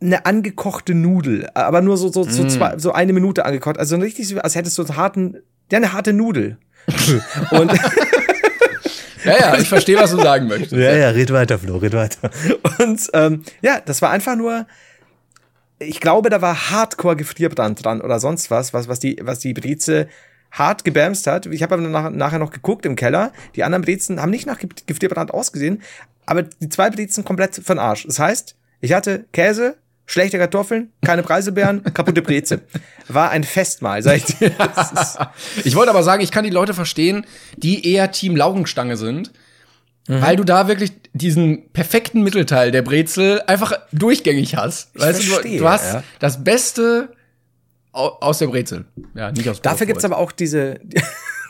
eine angekochte Nudel, aber nur so so so, Mhm. zwei, so eine Minute angekocht, also richtig, als hättest du einen harten, ja eine harte Nudel. (laughs) und Ja, ja, ich verstehe, was du sagen möchtest. ja, red weiter, Flo, red weiter. Und ähm, ja, das war einfach nur, ich glaube, da war Hardcore Gefrierbrand dran oder sonst was, was, was die, was die Breze hart gebämst hat. Ich habe aber nach, nachher noch geguckt im Keller. Die anderen Brezen haben nicht nach Ge- Gefrierbrand ausgesehen, aber die zwei Brezen komplett von Arsch. Das heißt, ich hatte Käse, schlechte Kartoffeln, keine Preiselbeeren, (laughs) kaputte Breze. War ein Festmahl, sag ich dir. (laughs) Ich wollte aber sagen, ich kann die Leute verstehen, die eher Team Laugenstange sind, Mhm. weil du da wirklich diesen perfekten Mittelteil der Brezel einfach durchgängig hast. weißt du, verstehe, du, du hast ja. das Beste au- aus der Brezel. Ja, nicht aus Dafür gibt's Brotbrot. aber auch diese.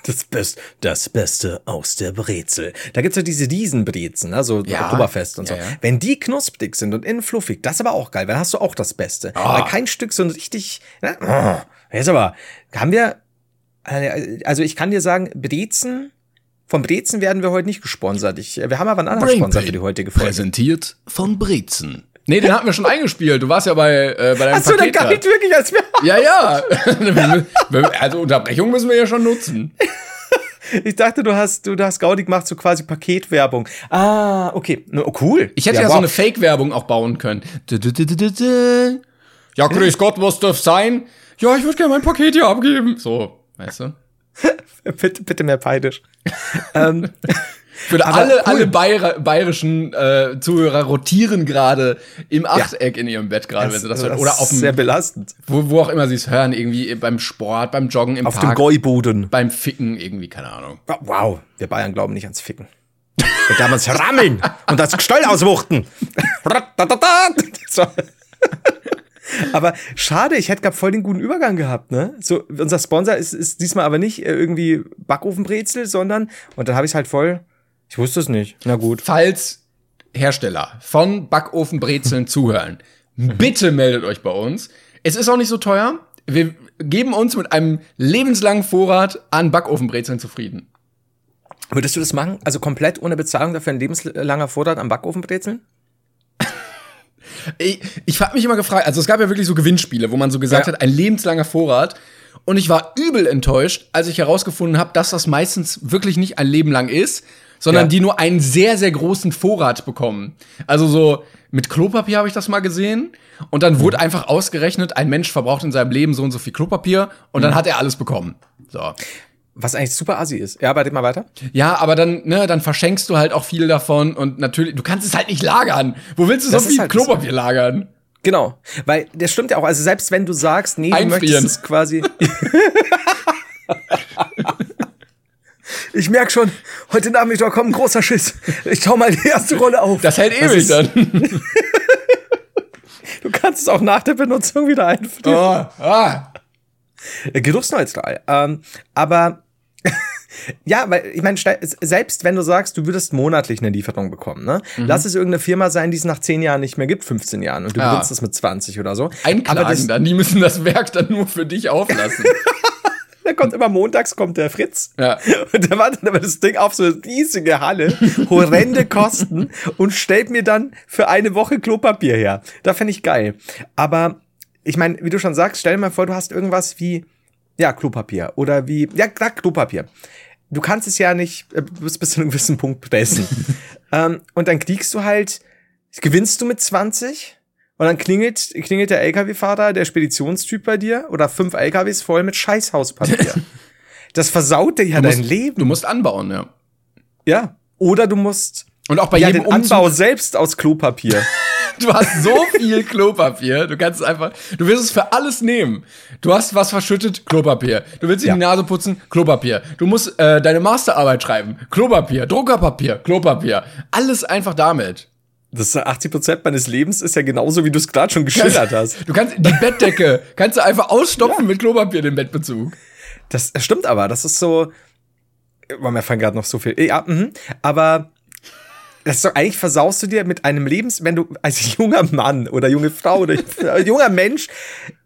Das, Best, das Beste aus der Brezel. Da gibt's ja diese Riesenbrezen, ne? so Ja. Oktoberfest und so. Ja, ja. Wenn die knusprig sind und innen fluffig, das ist aber auch geil, weil dann hast du auch das Beste. Ah. Weil kein Stück so ein richtig. Ne? Oh, jetzt aber, haben wir. Also ich kann dir sagen, Brezen, vom Brezen werden wir heute nicht gesponsert. Ich, wir haben aber einen anderen Sponsor für die heutige Folge. Präsentiert von Brezen. Nee, den hatten wir schon eingespielt. Du warst ja bei, äh, bei deinem Hast du Paket gar nicht wirklich als wir. Ja, ja. (laughs) also Unterbrechung müssen wir ja schon nutzen. Ich dachte, du hast, du, du hast Gaudi gemacht, so quasi Paketwerbung. Ah, okay. Oh, cool. Ich hätte ja, so wow. eine Fake-Werbung auch bauen können. Ja, grüß Gott, was darf sein? Ja, ich würde gerne mein Paket hier abgeben. So, weißt du? (laughs) bitte, bitte mehr peidisch. ähm, (laughs) Für Aber alle, cool. alle Bayer, bayerischen äh, Zuhörer rotieren gerade im Achteck in ihrem Bett gerade, wenn sie das hören. Oder auf ist sehr dem, belastend. wo, wo auch immer sie es hören, irgendwie beim Sport, beim Joggen im Auf dem Park, Gäuboden. beim Ficken, irgendwie, keine Ahnung. Oh, Wow, wir Bayern glauben nicht ans Ficken. Wir glauben ans Rammeln und das Gestell auswuchten. Aber schade, ich hätte grad voll den guten Übergang gehabt, ne? So, unser Sponsor ist, ist diesmal aber nicht äh, irgendwie Backofenbrezel, sondern, und dann habe ich es halt voll, ich wusste es nicht. Na gut. Falls Hersteller von Backofenbrezeln (laughs) zuhören, bitte meldet euch bei uns. Es ist auch nicht so teuer. Wir geben uns mit einem lebenslangen Vorrat an Backofenbrezeln zufrieden. Würdest du das machen? Also komplett ohne Bezahlung dafür ein lebenslanger Vorrat am Backofenbrezeln? Ich, ich habe mich immer gefragt, also es gab ja wirklich so Gewinnspiele, wo man so gesagt Ja. hat, ein lebenslanger Vorrat. Und ich war übel enttäuscht, als ich herausgefunden habe, dass das meistens wirklich nicht ein Leben lang ist, sondern Ja. die nur einen sehr, sehr großen Vorrat bekommen. Also so mit Klopapier habe ich das mal gesehen. Und dann wurde einfach ausgerechnet, ein Mensch verbraucht in seinem Leben so und so viel Klopapier und dann hat er alles bekommen. So. Was eigentlich super assi ist. Ja, red mal weiter. Ja, aber dann, ne, dann verschenkst du halt auch viel davon und natürlich, du kannst es halt nicht lagern. Wo willst du Das so viel halt Klopapier lagern? Genau. Weil das stimmt ja auch. Also selbst wenn du sagst, nee, du Einfrieren. möchtest es quasi. (laughs) (laughs) ich merk schon, heute Nachmittag kommt ein großer Schiss. Ich schau mal die erste Rolle auf. Das hält ewig dann. (laughs) Du kannst es auch nach der Benutzung wieder einfrieren. Oh, ah. Äh, Geruchsneutral. Ähm, aber (laughs) ja, weil ich meine, selbst wenn du sagst, du würdest monatlich eine Lieferung bekommen, ne? Lass es irgendeine Firma sein, die es nach 10 Jahren nicht mehr gibt, 15 Jahren, und du Ja. benutzt es mit 20 oder so. Einklagen aber das, dann, die müssen das Werk dann nur für dich auflassen. (laughs) da kommt immer montags kommt der Fritz. ja. (laughs) Und der wartet aber das Ding auf so eine riesige Halle, horrende (laughs) Kosten und stellt mir dann für eine Woche Klopapier her. Da fände ich geil. Aber ich meine, wie du schon sagst, stell dir mal vor, du hast irgendwas wie, ja, Klopapier oder wie, ja, klar, Klopapier. Du kannst es ja nicht äh, bis, bis zu einem gewissen Punkt pressen. (laughs) ähm, und dann kriegst du halt gewinnst du mit 20 und dann klingelt, klingelt der LKW-Fahrer, der Speditionstyp bei dir oder fünf LKWs voll mit Scheißhauspapier. (laughs) das versaut dir ja Du dein musst, Leben. Du musst anbauen, ja. ja. Oder du musst Und auch bei ja, jedem den Umzug, Anbau selbst aus Klopapier. (laughs) du hast so viel Klopapier, du kannst es einfach, du wirst es für alles nehmen. Du hast was verschüttet, Klopapier. Du willst dir Ja. die Nase putzen, Klopapier. Du musst äh, deine Masterarbeit schreiben, Klopapier, Druckerpapier, Klopapier. Alles einfach damit. Das ist 80 Prozent meines Lebens ist ja genauso, wie du es gerade schon geschildert hast. Du kannst die Bettdecke, (laughs) kannst du einfach ausstopfen mit Klopapier, den Bettbezug. Das stimmt aber, das ist so. Boah, mir fallen gerade noch so viel. Ja, mhm. aber das ist doch, eigentlich versaust du dir mit einem Lebens, wenn du als junger Mann oder junge Frau oder (laughs) junger Mensch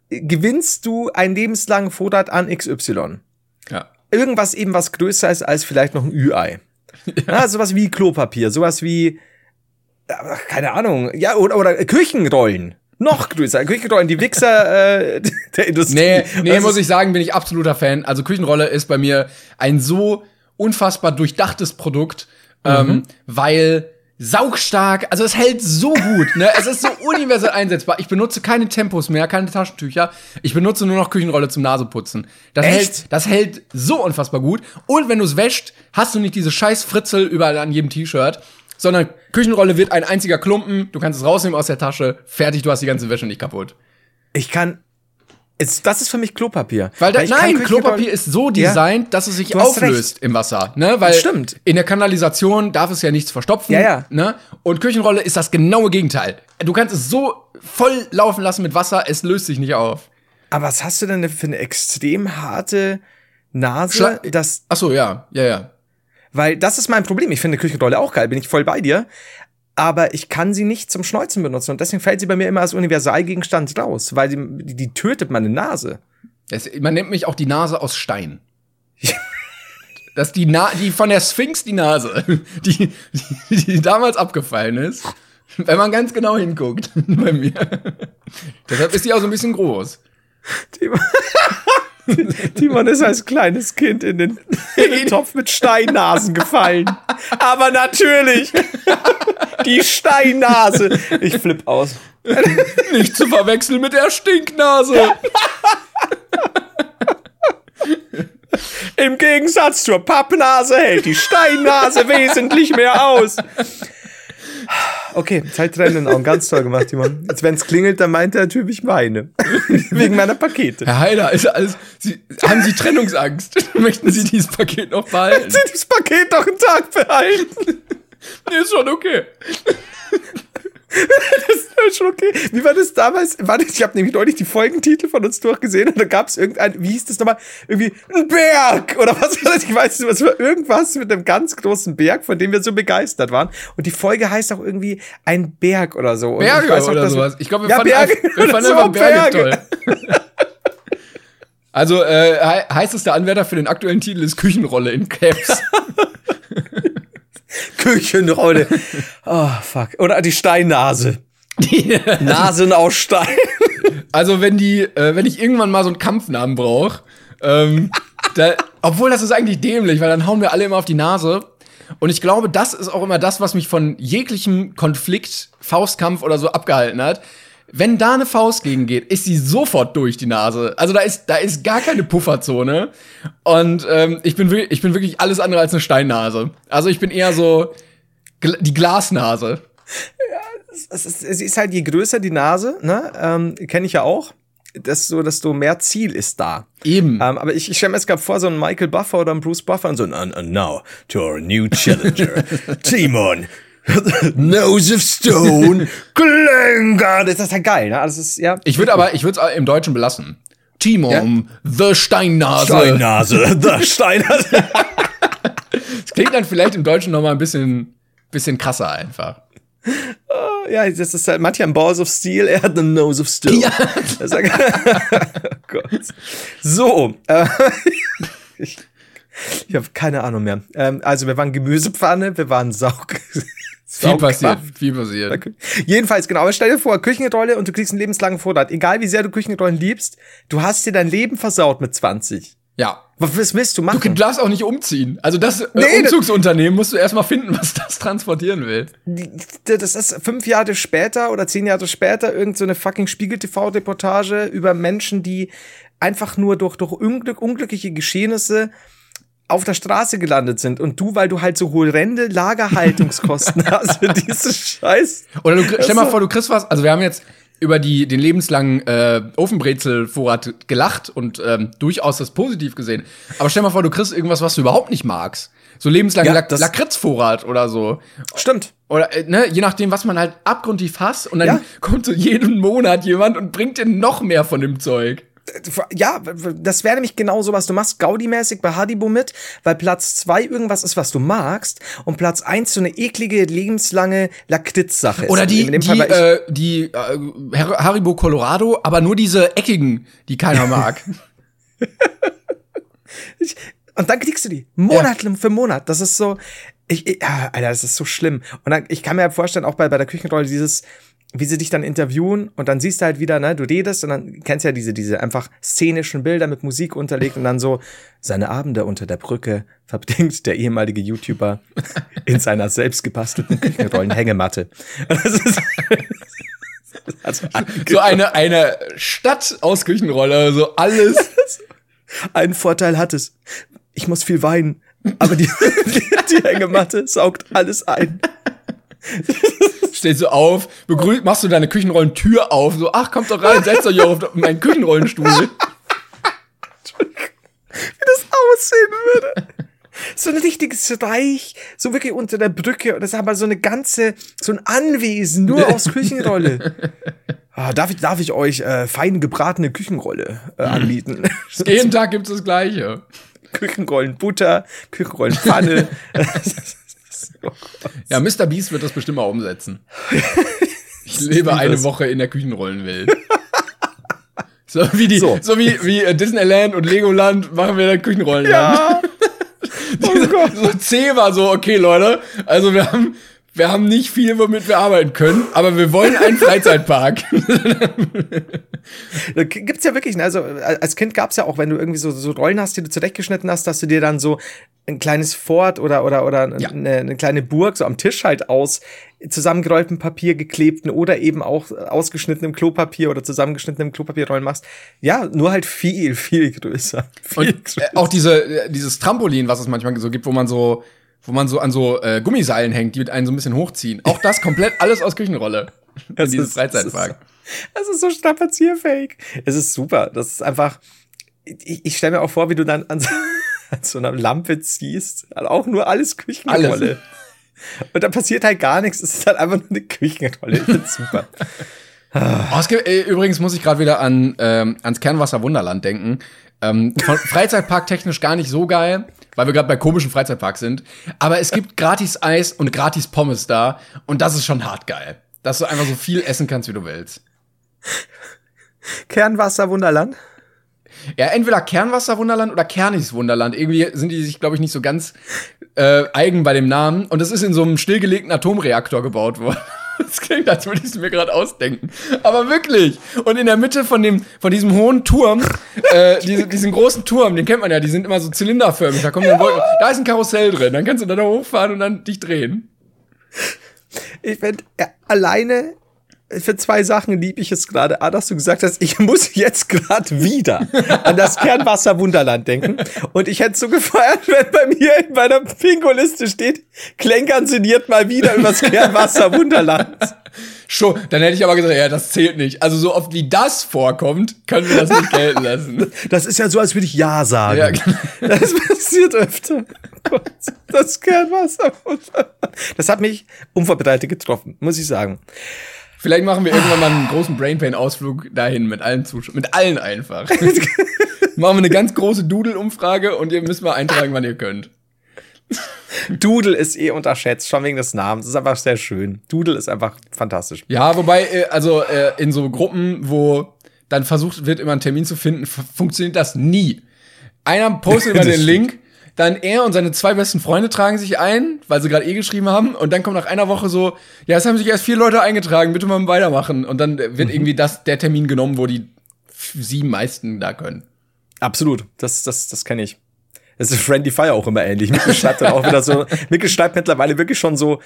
gewinnst du einen lebenslangen Vorrat an XY. Ja. Irgendwas eben was größer ist als vielleicht noch ein Ü-Ei. (laughs) Ja. sowas wie Klopapier, sowas wie, ach, keine Ahnung, ja, oder, oder Küchenrollen. Noch größer. Küchenrollen, die Wichser (laughs) äh, der Industrie. Nee, nee, muss ich sagen, bin ich absoluter Fan. Also Küchenrolle ist bei mir ein so unfassbar durchdachtes Produkt, ähm, weil saugstark, also es hält so gut, ne? Es ist so (laughs) universell einsetzbar. Ich benutze keine Tempos mehr, keine Taschentücher. Ich benutze nur noch Küchenrolle zum Naseputzen. Das Echt? hält, das hält so unfassbar gut. Und wenn du es wäscht, hast du nicht diese scheiß Fritzel überall an jedem T-Shirt, sondern Küchenrolle wird ein einziger Klumpen. Du kannst es rausnehmen aus der Tasche. Fertig, du hast die ganze Wäsche nicht kaputt. Ich kann. Es, das ist für mich Klopapier. Weil da, kann nein, Klopapier ist so Ja. designt, dass es sich auflöst im Wasser, ne? Weil Stimmt. in der Kanalisation darf es ja nichts verstopfen, Ja, ja. ne? Und Küchenrolle ist das genaue Gegenteil. Du kannst es so voll laufen lassen mit Wasser, es löst sich nicht auf. Aber was hast du denn für eine extrem harte Nase? Schla- das, Ach so, ja, ja, ja. Weil das ist mein Problem. Ich finde Küchenrolle auch geil, bin ich voll bei dir. Aber ich kann sie nicht zum Schneuzen benutzen. Und deswegen fällt sie bei mir immer als Universalgegenstand raus, weil die, die, tötet meine Nase. Es, man nennt mich auch die Nase aus Stein. (laughs) Das ist die, Na die von der Sphinx die Nase, die, (laughs) die, die damals abgefallen ist. Wenn man ganz genau hinguckt (laughs) bei mir. Deshalb ist die auch so ein bisschen groß. (laughs) Timon, ist als kleines Kind in den, in den Topf mit Steinnasen gefallen. Aber natürlich, (laughs) die Steinnase. Ich flipp aus. (laughs) Nicht zu verwechseln mit der Stinknase. Im Gegensatz zur Pappnase hält die Steinnase wesentlich mehr aus. Okay, Zeittrennen in Augen. Ganz toll gemacht, Timon. Jetzt, wenn es klingelt, dann meint der Typ, ich meine. (laughs) Wegen meiner Pakete. Herr Heider, ist alles, Sie, haben Sie Trennungsangst? (laughs) Möchten Sie dieses Paket noch behalten? Sie das Paket doch einen Tag behalten. (laughs) Nee, ist schon okay. (laughs) Das ist schon okay. Wie war das damals? Warte, ich habe nämlich neulich die Folgentitel von uns durchgesehen und da gab es irgendein, wie hieß das nochmal? Irgendwie ein Berg oder was war das? Ich weiß nicht, was war irgendwas mit einem ganz großen Berg, von dem wir so begeistert waren. Und die Folge heißt auch irgendwie ein Berg oder so. Und Berge ich weiß auch, oder sowas. Ich glaube, wir Ja, fanden, Berge. einfach- wir (laughs) fanden einfach Berge, Berge. toll. Also, äh, hei- heißester Anwärter für den aktuellen Titel ist Küchenrolle in Caps. (laughs) Küchenrolle. Oh, fuck. Oder die Steinnase. (laughs) Nasen aus Stein. Also, wenn die, äh, wenn ich irgendwann mal so einen Kampfnamen brauche, ähm, (laughs) da, obwohl das ist eigentlich dämlich, weil dann hauen wir alle immer auf die Nase. Und ich glaube, das ist auch immer das, was mich von jeglichem Konflikt, Faustkampf oder so abgehalten hat. Wenn da eine Faust gegen geht, ist sie sofort durch die Nase. Also da ist, da ist gar keine Pufferzone. Und ähm, ich, bin wirklich, ich bin wirklich alles andere als eine Steinnase. Also ich bin eher so die Glasnase. es ist, es ist halt, je größer die Nase, ne, ähm, kenne ich ja auch, desto, desto mehr Ziel ist da. Eben. Ähm, aber ich, ich stelle mir jetzt gerade vor, so ein Michael Buffer oder ein Bruce Buffer und so, and, and now to our new challenger, (laughs) Timon. (laughs) Nose of Stone, (laughs) Glengar. Das ist halt geil, ne? Also Das ist, ja. Ich würde aber, ich würde es im Deutschen belassen. Timon, the Steinnase. Steinnase, (laughs) the Steinnase. Das klingt dann vielleicht im Deutschen noch mal ein bisschen, bisschen krasser einfach. ja, das ist halt, manche haben Balls of Steel, er hat the Nose of Stone. Ja. Das ist ja- oh Gott. So, äh, ich, ich habe keine Ahnung mehr. Ähm, also wir waren Gemüsepfanne, wir waren Saug. Viel passiert, viel passiert. Jedenfalls, genau. Aber stell dir vor, Küchenrolle und du kriegst einen lebenslangen Vorrat. Egal wie sehr du Küchenrollen liebst, du hast dir dein Leben versaut mit 20. Ja. Was willst du machen? Du darfst auch nicht umziehen. Also das äh, Nee, Umzugsunternehmen musst du erstmal finden, (laughs) was das transportieren will. das ist fünf Jahre später oder zehn Jahre später irgend so eine fucking Spiegel-TV-Reportage über Menschen, die einfach nur durch, durch Unglück, unglückliche Geschehnisse auf der Straße gelandet sind. Und du, weil du halt so horrende Lagerhaltungskosten (laughs) hast für diese Scheiß. Oder du stell mal Also- vor, du kriegst was. Also wir haben jetzt über die, den lebenslangen äh, Ofenbrezelvorrat gelacht und ähm, durchaus das positiv gesehen. Aber stell mal vor, du kriegst irgendwas, was du überhaupt nicht magst. So lebenslang Ja, Lak Lakritzvorrat oder so. Stimmt. Oder, äh, ne, je nachdem, was man halt abgrundtief hasst. Und dann Ja. (laughs) kommt so jeden Monat jemand und bringt dir noch mehr von dem Zeug. Ja, das wäre nämlich genau sowas. Du machst Gaudi-mäßig bei Haribo mit, weil Platz zwei irgendwas ist, was du magst, und Platz eins so eine eklige, lebenslange Lakritz-Sache ist. Oder die, die, Fall, ich- äh, die äh, Har- Haribo Colorado, aber nur diese eckigen, die keiner (laughs) mag. Und dann kriegst du die. Monat für Monat. Das ist so. Ich, ich, ah, Alter, das ist so schlimm. Und dann, ich kann mir halt vorstellen, auch bei, bei der Küchenrolle, dieses, wie sie dich dann interviewen und dann siehst du halt wieder, ne, du redest und dann kennst ja diese, diese einfach szenischen Bilder mit Musik unterlegt und dann so seine Abende unter der Brücke verbringt der ehemalige YouTuber in seiner selbst gebastelten Küchenrollen-Hängematte. Also, so eine, eine Stadt aus Küchenrolle, so alles. Einen Vorteil hat es. Ich muss viel weinen, aber die, die Hängematte saugt alles ein. Stehst du auf, begrüßt, machst du deine Küchenrollentür auf, so, ach, kommt doch rein, setzt euch auf meinen Küchenrollenstuhl. Wie das aussehen würde. So ein richtiges Reich, so wirklich unter der Brücke. Und das ist aber so eine ganze, so ein Anwesen nur aus Küchenrolle. (laughs) Ah, darf, ich, darf ich euch äh, fein gebratene Küchenrolle äh, anbieten? Jeden Tag gibt's das Gleiche. Küchenrollen Butter, (laughs) Ja, Mr. Beast wird das bestimmt mal umsetzen. Ich lebe eine. Woche in der Küchenrollenwelt. So wie die, so, So. wie, wie äh, Disneyland und Legoland machen wir da Küchenrollen. ja. (laughs) Oh Gott. So C war so, okay, Leute, also wir haben, wir haben nicht viel, womit wir arbeiten können, aber wir wollen einen Freizeitpark. (laughs) Gibt's ja wirklich, ne, also äh, als Kind gab's ja auch, wenn du irgendwie so, so Rollen hast, die du zurechtgeschnitten hast, dass du dir dann so ein kleines Fort oder oder oder Ja. eine, eine kleine Burg so am Tisch halt aus zusammengerolltem Papier geklebten oder eben auch ausgeschnittenem Klopapier oder zusammengeschnittenem Klopapierrollen machst. Ja, nur halt viel viel größer. Viel Und äh, auch diese, äh, dieses Trampolin, was es manchmal so gibt, wo man so, wo man so an so äh, Gummiseilen hängt, die mit einen so ein bisschen hochziehen. Auch das komplett alles aus Küchenrolle. (laughs) In Das dieses ist- Freizeitpark. Es ist so strapazierfähig. Es ist super. Das ist einfach. Ich, ich stelle mir auch vor, wie du dann an so, (laughs) an so einer Lampe ziehst. Also auch nur alles Küchenrolle. Alles. (laughs) Und da passiert halt gar nichts. Es ist halt einfach nur eine Küchenrolle. Ich find's super. Oh, gibt, äh, übrigens muss ich gerade wieder an ähm, ans Kernwasser Wunderland denken. Ähm, Freizeitpark technisch gar nicht so geil, weil wir gerade bei komischen Freizeitparks sind. Aber es gibt gratis Eis und gratis Pommes da und das ist schon hart geil, dass du einfach so viel essen kannst, wie du willst. Kernwasser Wunderland. Ja, entweder Kernwasser Wunderland oder Kernis Wunderland. Irgendwie sind die sich, glaube ich, nicht so ganz äh, eigen bei dem Namen. Und das ist in so einem stillgelegten Atomreaktor gebaut worden. (laughs) Das klingt, als würde ich es mir gerade ausdenken. Aber wirklich. Und in der Mitte von dem, von diesem hohen Turm, äh, (laughs) diese, diesen großen Turm, den kennt man ja, die sind immer so zylinderförmig. Da kommen dann Wolken. Da ist ein Karussell drin. Dann kannst du da hochfahren und dann dich drehen. Ich bin ja, alleine für zwei Sachen lieb ich es gerade. A, dass du gesagt hast, ich (laughs) muss jetzt gerade wieder an das Kernwasser Wunderland denken. Und ich hätte so gefeiert, wenn bei mir in meiner Bingo-Liste steht, Klenkern sinniert mal wieder übers Kernwasser Wunderland. Schon, dann hätte ich aber gesagt, ja, das zählt nicht. Also so oft wie das vorkommt, können wir das nicht gelten lassen. (laughs) Das ist ja so, als würde ich Ja sagen. Ja, genau. Das passiert öfter. Das Kernwasser Wunderland. Das hat mich unvorbereitet getroffen, muss ich sagen. Vielleicht machen wir irgendwann mal einen großen Brainpain-Ausflug dahin mit allen Zuschauern. Mit allen einfach. (laughs) machen wir eine ganz große Doodle-Umfrage und ihr müsst mal eintragen, wann ihr könnt. Doodle ist eh unterschätzt, schon wegen des Namens. Das ist einfach sehr schön. Doodle ist einfach fantastisch. Ja, wobei, äh, also äh, in so Gruppen, wo dann versucht wird, immer einen Termin zu finden, funktioniert das nie. Einer postet immer den. Link, dann er und seine zwei besten Freunde tragen sich ein, weil sie gerade eh geschrieben haben, und dann kommt nach einer Woche so, ja, es haben sich erst vier Leute eingetragen, bitte mal weitermachen. Und dann äh, wird irgendwie das der Termin genommen, wo die sieben meisten da können. Absolut. Das, das, das kenne ich. Das ist Friendly Fire auch immer ähnlich. Mikkel schreibt dann auch wieder so, (laughs) Mikkel schreibt mittlerweile wirklich schon so,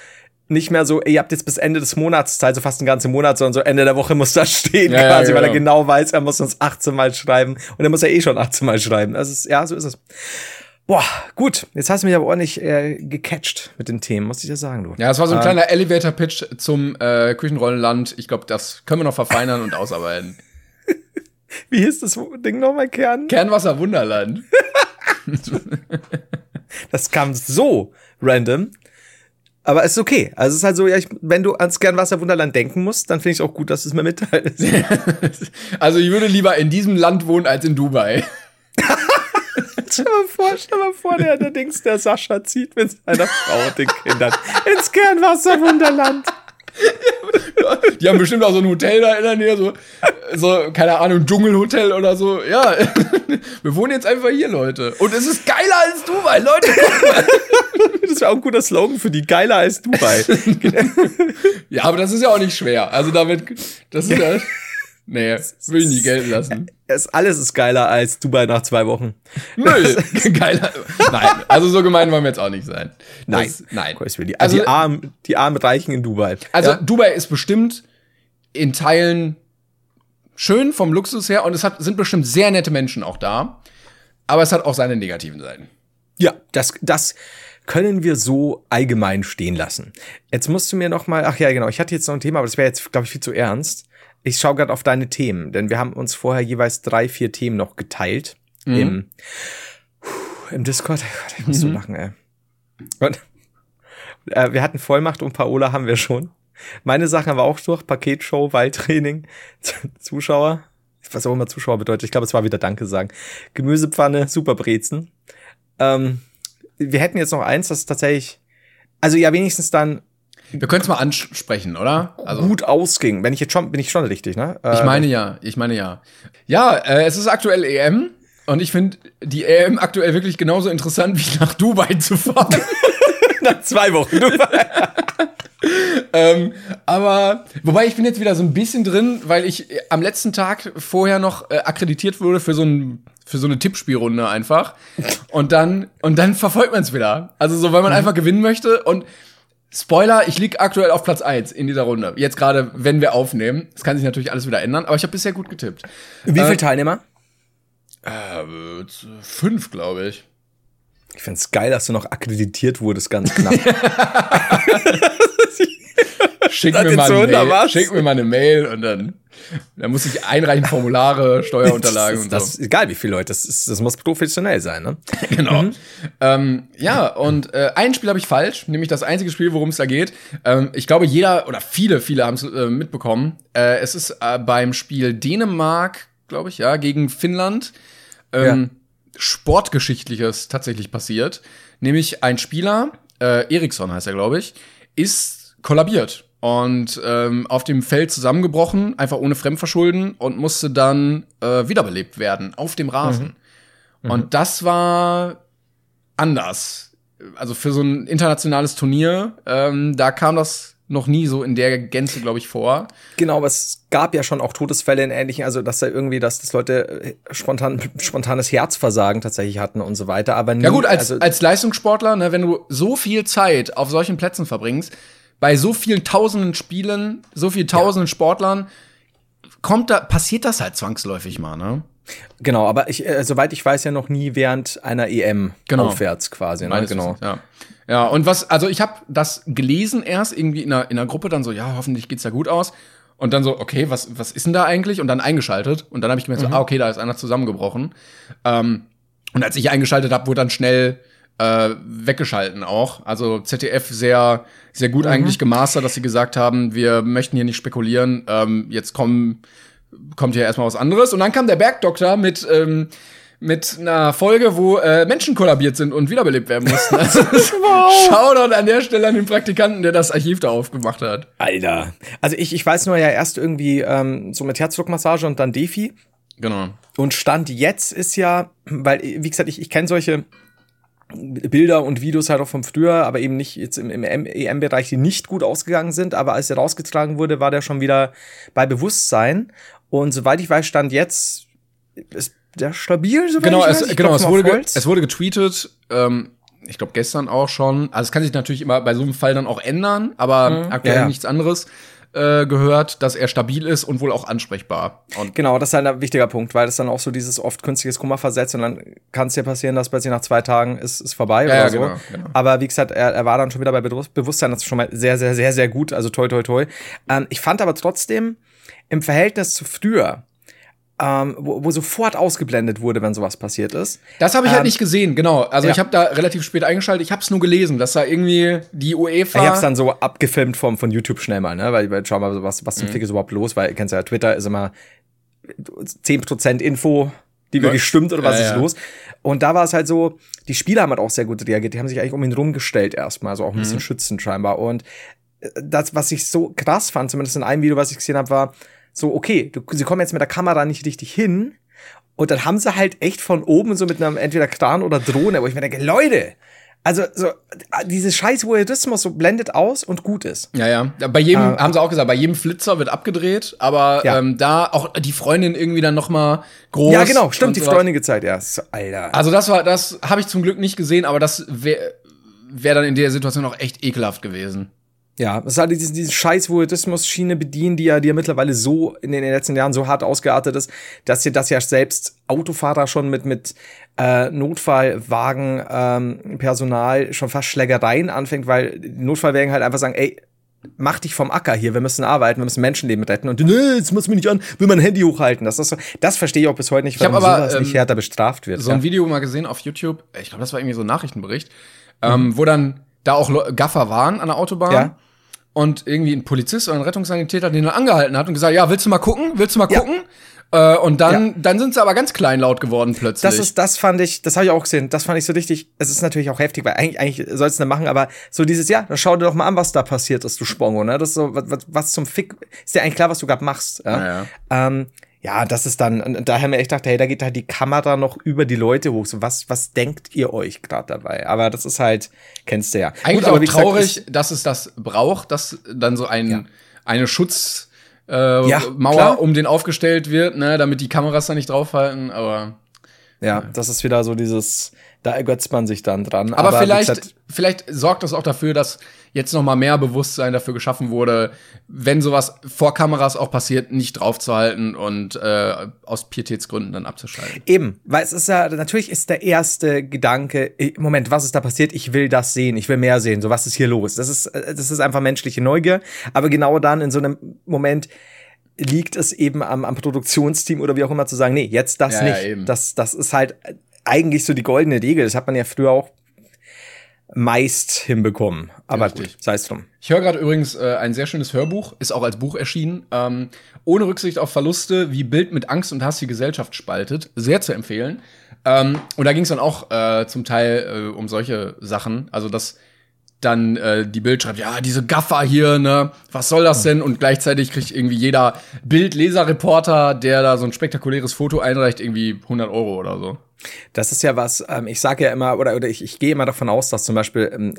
nicht mehr so, ey, ihr habt jetzt bis Ende des Monats Zeit, so fast einen ganzen Monat, sondern so Ende der Woche muss das stehen Ja, ja, quasi, weil er genau. genau weiß, er muss uns 18 Mal schreiben und er muss ja eh schon 18 Mal schreiben. Das ist, ja, so ist es. Boah, gut. Jetzt hast du mich aber ordentlich äh, gecatcht mit den Themen, muss ich dir sagen, du. Ja, das war so ein Ähm, kleiner Elevator-Pitch zum äh, Küchenrollenland. Ich glaube, das können wir noch verfeinern und (laughs) ausarbeiten. Wie hieß das Ding nochmal, Kern? Kernwasser Wunderland. (laughs) Das kam so random. Aber es ist okay. Also es ist halt so, ja, ich, wenn du ans Kernwasser Wunderland denken musst, dann finde ich es auch gut, dass du es mir mitteilst. (laughs) Also ich würde lieber in diesem Land wohnen als in Dubai. Stell mal vor, stell mal vor, der, der Dings, der Sascha zieht mit seiner Frau und den Kindern ins Kernwasser Wunderland. Die haben bestimmt auch so ein Hotel da in der Nähe, so, so keine Ahnung, Dschungelhotel oder so. Ja, (laughs) wir wohnen jetzt einfach hier, Leute. Und es ist geiler als Dubai, Leute. Das wäre auch ein guter Slogan für die geiler als Dubai. (laughs) Ja, aber das ist ja auch nicht schwer. Also damit, das ist ja, (laughs) nee, will ich nie gelten lassen. es, alles ist geiler als Dubai nach zwei Wochen. Nö, (laughs) geiler. Nein, also so gemein wollen wir jetzt auch nicht sein. Nein. Das, nein. Die, Also- die, armen, die armen Reichen in Dubai. Also ja? Dubai ist bestimmt in Teilen schön vom Luxus her und es hat, sind bestimmt sehr nette Menschen auch da. Aber es hat auch seine negativen Seiten. Ja, das, das können wir so allgemein stehen lassen. Jetzt musst du mir noch mal, ach ja, genau, ich hatte jetzt noch ein Thema, aber das wäre jetzt, glaube ich, viel zu ernst. Ich schaue gerade auf deine Themen, denn wir haben uns vorher jeweils drei, vier Themen noch geteilt im, im Discord. Oh (laughs) Gott, ich muss so lachen, ey. Und, äh, wir hatten Vollmacht und Paola haben wir schon. Meine Sachen haben wir auch durch. Paketshow, Waldtraining, (laughs) Zuschauer. Was auch immer Zuschauer bedeutet. Ich glaube, es war wieder Danke sagen. Gemüsepfanne, Superbrezen. Ähm, wir hätten jetzt noch eins, das tatsächlich, also ja, wenigstens dann Wir können es mal ansprechen, oder? Also, gut ausging. Wenn ich jetzt schon, bin ich schon richtig, ne? Äh, ich meine ja, ich meine ja. Ja, äh, es ist aktuell EM und ich finde die EM aktuell wirklich genauso interessant, wie nach Dubai (laughs) zu fahren. (laughs) nach zwei Wochen. Du, (laughs) ähm, aber, wobei ich bin jetzt wieder so ein bisschen drin, weil ich äh, am letzten Tag vorher noch äh, akkreditiert wurde für so ein für so eine Tippspielrunde einfach. Und dann, und dann verfolgt man es wieder. Also so, weil man einfach gewinnen möchte. Und Spoiler, ich lieg aktuell auf Platz 1 in dieser Runde. Jetzt gerade, wenn wir aufnehmen. Das kann sich natürlich alles wieder ändern, aber ich habe bisher gut getippt. Wie Äh, viele Teilnehmer? Äh, fünf, glaube ich. Ich find's geil, dass du noch akkreditiert wurdest, ganz knapp. (laughs) Schick Das mir, mal eine Mail, schick mir mal eine Mail und dann, dann muss ich einreichen Formulare, (laughs) Steuerunterlagen das, und das so. ist egal, wie viele Leute. Das, ist, das muss professionell sein, ne? (laughs) Genau. Ähm, ja, und äh, ein Spiel habe ich falsch, nämlich das einzige Spiel, worum es da geht. Ähm, ich glaube, jeder oder viele, viele haben es äh, mitbekommen. Äh, es ist äh, beim Spiel Dänemark, glaube ich, ja, gegen Finnland. Ähm, Sportgeschichtliches tatsächlich passiert. Nämlich ein Spieler, äh, Eriksson heißt er, glaube ich, ist kollabiert und ähm, auf dem Feld zusammengebrochen, einfach ohne Fremdverschulden und musste dann äh, wiederbelebt werden auf dem Rasen. Und das war anders. Also für so ein internationales Turnier, ähm, da kam das noch nie so in der Gänze, glaube ich, vor. Genau, aber es gab ja schon auch Todesfälle in ähnlichen, also dass da irgendwie, dass das Leute äh, spontan, spontanes Herzversagen tatsächlich hatten und so weiter. Aber nie, Ja gut, als, also, als Leistungssportler, ne, wenn du so viel Zeit auf solchen Plätzen verbringst, bei so vielen tausenden Spielen, so vielen tausenden Sportlern, kommt da, passiert das halt zwangsläufig mal, ne? genau, aber ich, äh, soweit ich weiß, ja noch nie während einer EM Genau. aufwärts quasi. Ne? Meines Genau. Ja. Ja, und was, also ich habe das gelesen erst irgendwie in einer, in einer Gruppe, dann so, ja, hoffentlich geht's ja gut aus. Und dann so, okay, was, was ist denn da eigentlich? Und dann eingeschaltet. Und dann habe ich gemerkt, so, ah, okay, da ist einer zusammengebrochen. Ähm, und als ich eingeschaltet habe, wurde dann schnell äh, weggeschalten auch. Also ZDF sehr, sehr gut eigentlich gemastert, dass sie gesagt haben, wir möchten hier nicht spekulieren. Ähm, jetzt kommen, kommt hier erstmal was anderes. Und dann kam der Bergdoktor mit, ähm, mit einer Folge, wo äh, Menschen kollabiert sind und wiederbelebt werden mussten. Also, (laughs) Shoutout an der Stelle an den Praktikanten, der das Archiv da aufgemacht hat. Alter. Also ich, ich weiß nur ja erst irgendwie ähm, so mit Herzdruckmassage und dann Defi. Genau. Und Stand jetzt ist ja, weil, wie gesagt, ich, ich kenne solche Bilder und Videos halt auch vom früher, aber eben nicht jetzt im, im EM-Bereich, die nicht gut ausgegangen sind. Aber als er rausgetragen wurde, war der schon wieder bei Bewusstsein. Und soweit ich weiß, stand jetzt, es sehr stabil, so Genau, ich es, weiß. Ich genau es, wurde ge es wurde getweetet, ähm, ich glaube gestern auch schon. Also es kann sich natürlich immer bei so einem Fall dann auch ändern, aber aktuell Ja, ja. nichts anderes äh, gehört, dass er stabil ist und wohl auch ansprechbar. Und Genau, das ist halt ein wichtiger Punkt, weil das dann auch so dieses oft künstliches Kummer versetzt und dann kann es dir passieren, dass plötzlich nach zwei Tagen ist, ist vorbei oder ja, so. genau, genau. Aber wie gesagt, er, er war dann schon wieder bei Bewusst- Bewusstsein, das ist schon mal sehr, sehr, sehr, sehr gut. Also toi, toi, toi. Ähm, ich fand aber trotzdem im Verhältnis zu früher, ähm, wo, wo sofort ausgeblendet wurde, wenn sowas passiert ist. Das habe ich halt Ähm, nicht gesehen, genau. Also ja. ich habe da relativ spät eingeschaltet. Ich habe es nur gelesen, dass da irgendwie die UEFA. Ich hab's dann so abgefilmt vom, von YouTube schnell mal, ne? Weil, weil schau mal, was, was zum Fick ist überhaupt los, weil ihr kennt ja, Twitter ist immer 10% Info, die wirklich Ja. stimmt oder was Ja, ist los. Und da war es halt so, die Spieler haben halt auch sehr gut reagiert. Die haben sich eigentlich um ihn rumgestellt erstmal, also auch ein Mhm. bisschen schützend scheinbar. Und äh, das, was ich so krass fand, zumindest in einem Video, was ich gesehen habe, war so, okay, du, sie kommen jetzt mit der Kamera nicht richtig hin. Und dann haben sie halt echt von oben so mit einem entweder Kran oder Drohne, wo ich mir denke, Leute, also so dieses scheiß Voyeurismus so blendet aus und gut ist. Ja, ja. Bei jedem, Äh, haben sie auch gesagt, bei jedem Flitzer wird abgedreht, aber Ja. ähm, da auch die Freundin irgendwie dann noch mal groß. Ja, genau, stimmt, die sowas. Freundin gezeigt, ja. So, Alter. Also das war, das habe ich zum Glück nicht gesehen, aber das wäre wär dann in der Situation auch echt ekelhaft gewesen. Ja, das ist halt diese, diese scheiß Voyeurismus-Schiene bedienen, die ja, die ja mittlerweile so in den letzten Jahren so hart ausgeartet ist, dass hier das ja selbst Autofahrer schon mit, mit äh, Notfallwagen ähm, schon fast Schlägereien anfängt, weil Notfallwagen halt einfach sagen, ey, mach dich vom Acker hier, wir müssen arbeiten, wir müssen Menschenleben retten und nee, jetzt muss mich nicht an, will mein Handy hochhalten. Das ist so, das verstehe ich auch bis heute nicht, hab warum aber, sowas ähm, nicht härter bestraft wird. So ja. ein Video mal gesehen auf YouTube, ich glaube, das war irgendwie so ein Nachrichtenbericht, ähm, wo dann da auch Gaffer waren an der Autobahn. Ja. Und irgendwie ein Polizist oder ein Rettungssanitäter den dann angehalten hat und gesagt, ja, willst du mal gucken? Willst du mal Ja. gucken? Äh, und dann, Ja. dann sind sie aber ganz kleinlaut geworden plötzlich. Das ist, das fand ich, das habe ich auch gesehen. Das fand ich so richtig. Es ist natürlich auch heftig, weil eigentlich, eigentlich sollst du nicht machen, aber so dieses, ja, dann schau dir doch mal an, was da passiert ist, du Spongo, ne? Das ist so, was, was, was zum Fick, ist dir eigentlich klar, was du gerade machst, ja? Ja, ja. Ähm, ja, das ist dann, und daher mir echt dachte, hey, da geht halt die Kamera noch über die Leute hoch. So, was, was denkt ihr euch gerade dabei? Aber das ist halt, kennst du ja. Eigentlich Gut, aber gesagt, traurig, ist- dass es das braucht, dass dann so ein, Ja. eine Schutz, äh, Ja, Mauer klar. um den aufgestellt wird, ne, damit die Kameras da nicht draufhalten, aber. ja, das ist wieder so dieses, da ergötzt man sich dann dran. Aber, wie vielleicht, gesagt, vielleicht sorgt das auch dafür, dass jetzt noch mal mehr Bewusstsein dafür geschaffen wurde, wenn sowas vor Kameras auch passiert, nicht draufzuhalten und äh, aus Pietätsgründen dann abzuschalten. Eben, weil es ist ja, natürlich ist der erste Gedanke, eh, Moment, was ist da passiert? Ich will das sehen, ich will mehr sehen, so was ist hier los? Das ist, äh, das ist einfach menschliche Neugier, aber genau dann in so einem Moment liegt es eben am, am Produktionsteam oder wie auch immer zu sagen, nee, jetzt das Ja, ja, nicht. eben. das, das ist halt eigentlich so die goldene Regel, das hat man ja früher auch meist hinbekommen. Aber Richtig. gut, sei es drum. Ich höre gerade übrigens äh, ein sehr schönes Hörbuch, ist auch als Buch erschienen. Ähm, ohne Rücksicht auf Verluste, wie Bild mit Angst und Hass die Gesellschaft spaltet. Sehr zu empfehlen. Ähm, und da ging es dann auch äh, zum Teil äh, um solche Sachen. Also, dass dann äh, die Bild schreibt, ja, diese Gaffer hier, ne, was soll das denn? Und gleichzeitig kriegt irgendwie jeder Bildleserreporter, der da so ein spektakuläres Foto einreicht, irgendwie 100 Euro oder so. Das ist ja was, ähm, ich sage ja immer, oder, oder ich, ich gehe immer davon aus, dass zum Beispiel ähm,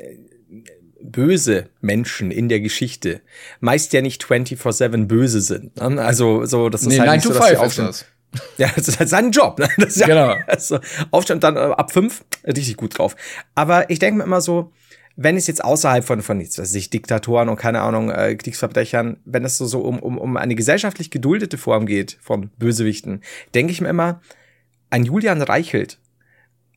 böse Menschen in der Geschichte meist ja nicht 24-7 böse sind. Ne? Also so, das ist Nee, halt 9 nicht to so, dass die 5 ist aufstehen. das. (laughs) Ja, das ist halt sein Job. Ne? Das ist ja, Genau. (laughs) Also, aufstehen und dann äh, ab fünf richtig gut drauf. Aber ich denke mir immer so, wenn es jetzt außerhalb von, von jetzt, was weiß ich, Diktatoren und keine Ahnung, äh, Kriegsverbrechern, wenn es so, so um, um, um eine gesellschaftlich geduldete Form geht von Bösewichten, denke ich mir immer, ein Julian Reichelt,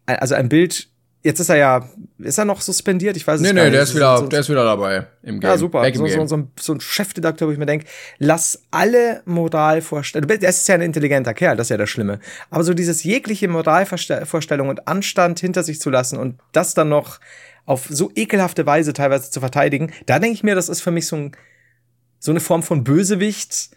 also ein Bild, jetzt ist er ja, ist er noch suspendiert? Ich weiß es Nee, gar nee, nicht. der Das ist wieder, so, der ist wieder dabei im Game. ja, super. So, Game. so, ein, so ein Chefredakteur, wo ich mir denke, lass alle Moralvorstellungen, der ist ja ein intelligenter Kerl, das ist ja das Schlimme. Aber so dieses jegliche Moralvorstellung und Anstand hinter sich zu lassen und das dann noch auf so ekelhafte Weise teilweise zu verteidigen, da denke ich mir, das ist für mich so, ein, so eine Form von Bösewicht,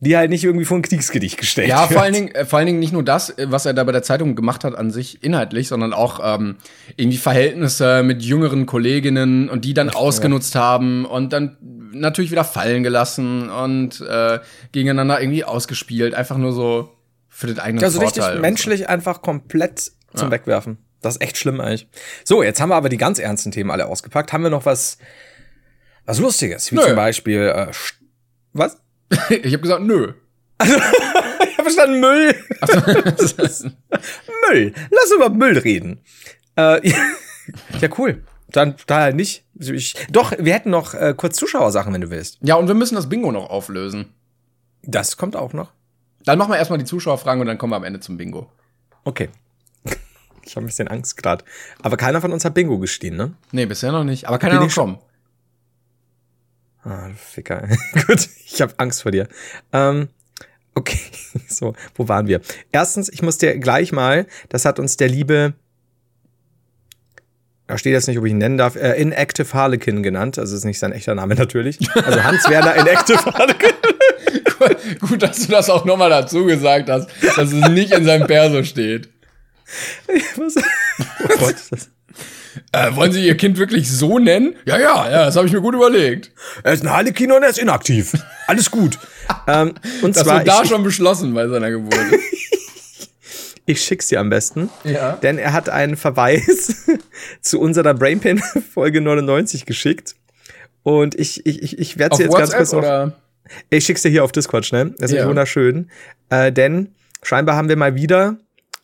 die halt nicht irgendwie vor ein Kriegsgedicht gestellt Ja, wird. vor allen, Dingen, äh, vor allen Dingen nicht nur das, äh, was er da bei der Zeitung gemacht hat an sich inhaltlich, sondern auch ähm, irgendwie Verhältnisse mit jüngeren Kolleginnen und die dann ausgenutzt haben und dann natürlich wieder fallen gelassen und äh, gegeneinander irgendwie ausgespielt. Einfach nur so für den eigenen Also Vorteil. richtig menschlich einfach komplett zum Wegwerfen. Das ist echt schlimm eigentlich. So, jetzt haben wir aber die ganz ernsten Themen alle ausgepackt. Haben wir noch was, was Lustiges? Wie Nö. zum Beispiel, äh, was? Ich habe gesagt, nö. (laughs) Ich hab verstanden, Müll. (laughs) Müll. Lass über Müll reden. Äh, (laughs) ja, cool. Dann daher nicht. Ich, doch, wir hätten noch äh, kurz Zuschauersachen, wenn du willst. ja, und wir müssen das Bingo noch auflösen. Das kommt auch noch. Dann machen wir erstmal die Zuschauerfragen und dann kommen wir am Ende zum Bingo. Okay. Ich habe ein bisschen Angst gerade. Aber keiner von uns hat Bingo gestehen, ne? Nee, bisher noch nicht. Aber Bin noch kommen. Ah, du Ficker. (laughs) Gut, ich habe Angst vor dir. Ähm, okay, (laughs) so, wo waren wir? Erstens, ich muss dir gleich mal, das hat uns der liebe, da steht jetzt nicht, ob ich ihn nennen darf, äh, Inactive Harlequin genannt. Also ist nicht sein echter Name natürlich. Also Hans-Werner Inactive Harlequin. (laughs) Gut, dass du das auch nochmal dazu gesagt hast, dass es nicht in seinem Perso steht. Was? Oh Gott, das, Äh, wollen Sie Ihr Kind wirklich so nennen? Ja, ja, ja, das habe ich mir gut überlegt. er ist ein Harlequin und er ist inaktiv. Alles gut. ähm, und Das zwar, wird da ich, schon beschlossen bei seiner Geburt. (laughs) ich schick's dir am besten. ja. Denn er hat einen Verweis (laughs) zu unserer Brainpain (laughs) Folge 99 geschickt. Und ich, ich, ich, ich werde Auf sie jetzt ganz WhatsApp kurz noch. oder? Ich schick's dir hier auf Discord schnell. Das ist Ja. wunderschön. Äh, denn scheinbar haben wir mal wieder,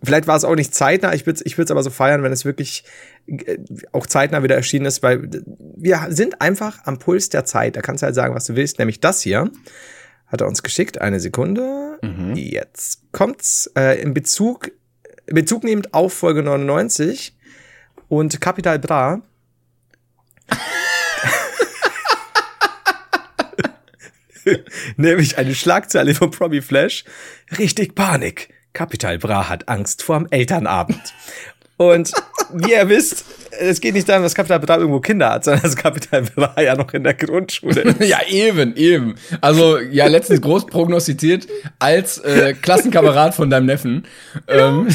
vielleicht war es auch nicht zeitnah, ich würde es ich würd's aber so feiern, wenn es wirklich äh, auch zeitnah wieder erschienen ist, weil wir sind einfach am Puls der Zeit. Da kannst du halt sagen, was du willst, nämlich das hier. Hat er uns geschickt. Eine Sekunde. Mhm. Jetzt kommt's äh, in Bezug, Bezug nehmend auf Folge 99 und Capital Bra. (laughs) Nämlich eine Schlagzeile von Promi Flash. Richtig Panik. Capital Bra hat Angst vorm Elternabend. Und wie ihr wisst, es geht nicht darum, dass Capital Bra irgendwo Kinder hat, sondern dass Capital Bra ja noch in der Grundschule (laughs) ist. Ja, eben, eben. Also, ja, letztens groß prognostiziert als äh, Klassenkamerad von deinem Neffen. Ähm,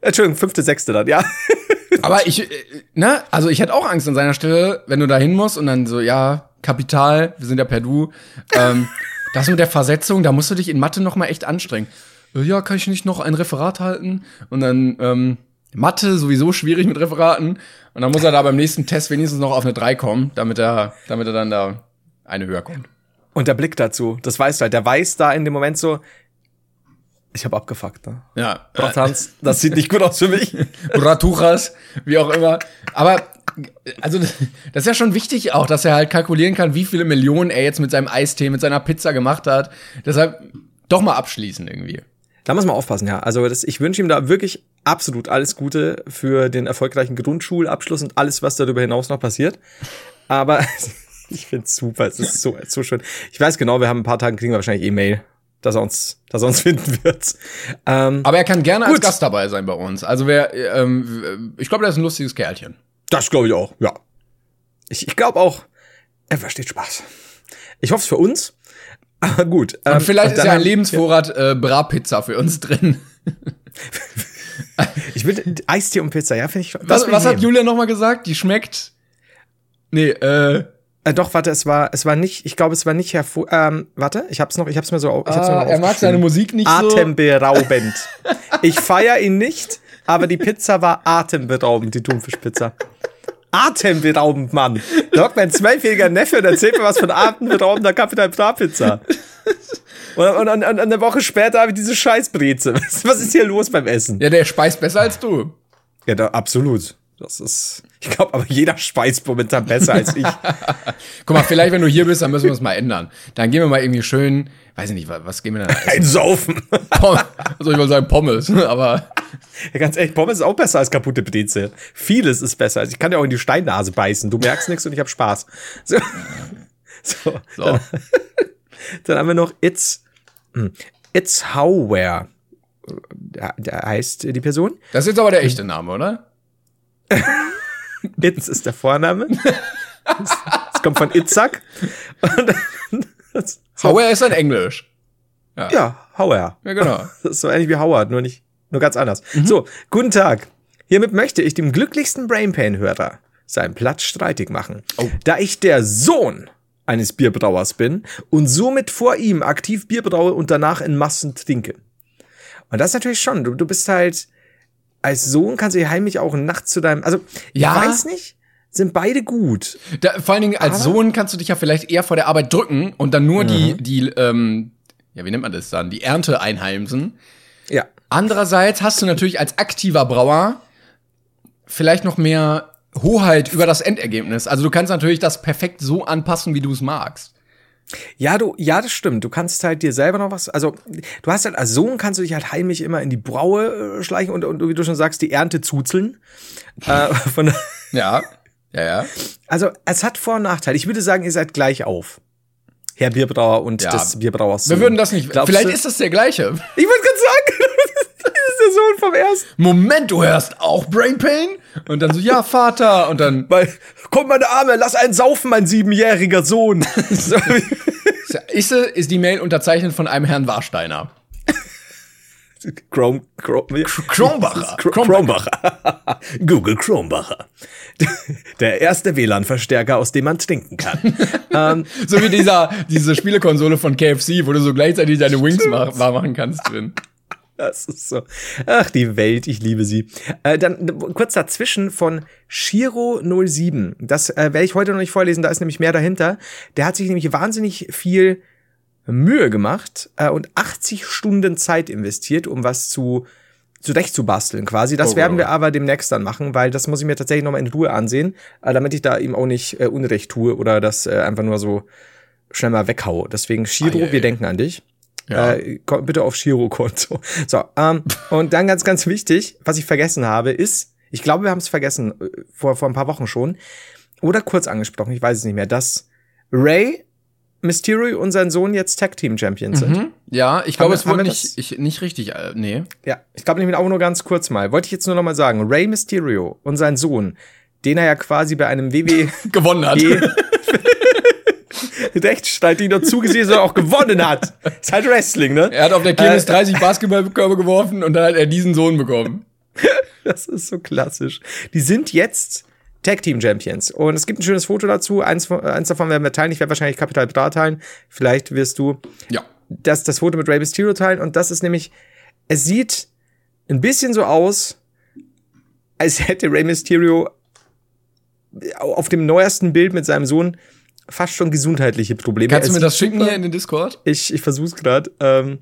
Entschuldigung, fünfte, sechste dann, ja. aber ich, äh, ne, also ich hätte auch Angst an seiner Stelle, wenn du da hin musst und dann so, ja, Kapital, wir sind ja per Du. Ähm, das mit der Versetzung, da musst du dich in Mathe noch mal echt anstrengen. Äh, Ja, kann ich nicht noch ein Referat halten? Und dann, ähm, Mathe sowieso schwierig mit Referaten. Und dann muss er da beim nächsten Test wenigstens noch auf eine 3 kommen, damit er, damit er dann da eine höher kommt. Und der Blick dazu, das weißt du halt, der weiß da in dem Moment so, ich habe abgefuckt, ne? Ja. Doch, Hans, das sieht nicht gut aus für mich. (laughs) Ratuchas, wie auch immer. Aber also das ist ja schon wichtig auch, dass er halt kalkulieren kann, wie viele Millionen er jetzt mit seinem Eistee, mit seiner Pizza gemacht hat. Deshalb doch mal abschließen irgendwie. Da muss man aufpassen, ja. Also das, ich wünsche ihm da wirklich absolut alles Gute für den erfolgreichen Grundschulabschluss und alles, was darüber hinaus noch passiert. Aber (laughs) ich find's super, es ist so, so schön. Ich weiß genau, wir haben ein paar Tagen kriegen wir wahrscheinlich E-Mail, dass er uns, dass er uns (laughs) finden wird. Ähm, Aber er kann gerne als Gut. Gast dabei sein bei uns. Also wer, ähm, ich glaube, der ist ein lustiges Kerlchen. das glaube ich auch, ja. Ich, ich glaube auch, er versteht Spaß. Ich hoffe es für uns. Aber (laughs) gut. Und ähm, vielleicht und ist dann ja ein Lebensvorrat äh, Bra-Pizza für uns drin. (laughs) Ich will Eistee und Pizza, ja, finde ich. Was, was hat nehmen. Julia noch mal gesagt? Die schmeckt. Nee, äh, Äh, doch, warte, es war, es war nicht, ich glaube, es war nicht hervor. Ähm, warte, ich hab's noch, ich hab's mir so, ich hab's mir ah, noch er mag seine. Musik nicht so. Atemberaubend. (laughs) ich feier ihn nicht, aber die Pizza war atemberaubend, die Thunfischpizza. Atemberaubend, Mann. Da hockt mein zwölfjähriger Neffe und erzählt mir was von atemberaubender Capital Bra Pizza. Und, und, und, und eine Woche später habe ich diese Scheißbreze. Was, was ist hier los beim Essen? Ja, der speist besser als du. Ja, da, absolut. Das ist, ich glaube, aber jeder speist momentan besser als ich. (laughs) Guck mal, vielleicht, wenn du hier bist, dann müssen wir es mal ändern. Dann gehen wir mal irgendwie schön, weiß ich nicht, was, was gehen wir dann? Ein Saufen. (laughs) Also ich wollte sagen Pommes, (laughs) aber Ja, ganz ehrlich, Pommes ist auch besser als kaputte Breze. Vieles ist besser. Also ich kann ja auch in die Steinnase beißen. Du merkst nichts und ich habe Spaß. So. so. so. Dann, dann haben wir noch It's, hm, It's Howware. Da, da heißt die Person. Das ist jetzt aber der echte Name, oder? (laughs) Itz ist der Vorname. Das, das kommt von Itzak. Hauer ist dann Englisch. ja, Howware. Ja, genau. (laughs) Das ist so ähnlich wie Howard, nur nicht, nur ganz anders. So, guten Tag. Hiermit möchte ich dem glücklichsten Brainpain-Hörer seinen Platz streitig machen. Da ich der Sohn eines Bierbrauers bin und somit vor ihm aktiv Bier braue und danach in Massen trinke. Und das ist natürlich schon, du, du bist halt, als Sohn kannst du dir heimlich auch nachts zu deinem, also, Ja. ich weiß nicht, sind beide gut. Da, vor allen Dingen als Aber- Sohn kannst du dich ja vielleicht eher vor der Arbeit drücken und dann nur die, die, ähm, ja, wie nennt man das dann? Die Ernte einheimsen. Ja. Andererseits hast du natürlich als aktiver Brauer vielleicht noch mehr Hoheit über das Endergebnis. Also du kannst natürlich das perfekt so anpassen, wie du es magst. Ja, du, ja, das stimmt. Du kannst halt dir selber noch was, also du hast halt als Sohn kannst du dich halt heimlich immer in die Braue äh, schleichen und, und wie du schon sagst, die Ernte zuzeln. (laughs) äh, von, Ja, ja, ja. also es hat Vor- und Nachteile. Ich würde sagen, ihr seid gleich auf. Herr Bierbrauer und Ja. des Bierbrauers. Wir Sohn. würden das nicht. Glaubst vielleicht du? ist das der gleiche. Ich wollte gerade sagen, Sohn vom ersten. Moment, du hörst auch Brain Pain? Und dann so, ja, Vater. Und dann, Weil, komm, meine Arme, lass einen saufen, mein siebenjähriger Sohn. (laughs) so, ist, ist die Mail unterzeichnet von einem Herrn Warsteiner. Chrome, Chrome, Kronbacher. Kronbacher. (laughs) Google Kronbacher. Der erste WLAN-Verstärker, aus dem man trinken kann. (laughs) ähm, So wie dieser, diese Spielekonsole von KFC, wo du so gleichzeitig deine Wings mach, wahr machen kannst drin. (laughs) das ist so. Ach, die Welt, ich liebe sie. Äh, dann kurz dazwischen von Shiro07. Das äh, werde ich heute noch nicht vorlesen, da ist nämlich mehr dahinter. Der hat sich nämlich wahnsinnig viel Mühe gemacht äh, und 80 Stunden Zeit investiert, um was zu zurechtzubasteln quasi. Das Oh, werden wow. wir aber demnächst dann machen, weil das muss ich mir tatsächlich nochmal in Ruhe ansehen, äh, damit ich da ihm auch nicht äh, Unrecht tue oder das äh, einfach nur so schnell mal weghaue. Deswegen, Shiro, Ei, ei, wir ei. denken an dich. Ja. Äh, bitte auf Shiro-Konto. (laughs) So, ähm, und dann ganz, ganz wichtig, was ich vergessen habe, ist, ich glaube, wir haben es vergessen, äh, vor, vor ein paar Wochen schon, oder kurz angesprochen, ich weiß es nicht mehr, dass Ray, Mysterio und sein Sohn jetzt Tag Team Champions sind. Hm? Ja, ich glaube, es wurde nicht, ich, nicht richtig, äh, nee. Ja, ich glaube nämlich auch nur ganz kurz mal. Wollte ich jetzt nur noch mal sagen, Ray Mysterio und sein Sohn, den er ja quasi bei einem WWE (laughs) Gewonnen hat. (laughs) Rechtsstreit, die noch zugesehen, sondern auch gewonnen hat. Ist halt Wrestling, ne? Er hat auf der Kirmes Äh, 30 Basketballkörbe geworfen und dann hat er diesen Sohn bekommen. (laughs) Das ist so klassisch. Die sind jetzt Tag Team Champions. Und es gibt ein schönes Foto dazu. Eins, eins davon werden wir teilen. Ich werde wahrscheinlich Capital Bra teilen. Vielleicht wirst du Ja. das, das Foto mit Rey Mysterio teilen. Und das ist nämlich, es sieht ein bisschen so aus, als hätte Rey Mysterio auf dem neuesten Bild mit seinem Sohn fast schon gesundheitliche Probleme. Kannst du mir das schicken hier in den Discord? Ich, ich versuch's gerade. Ähm,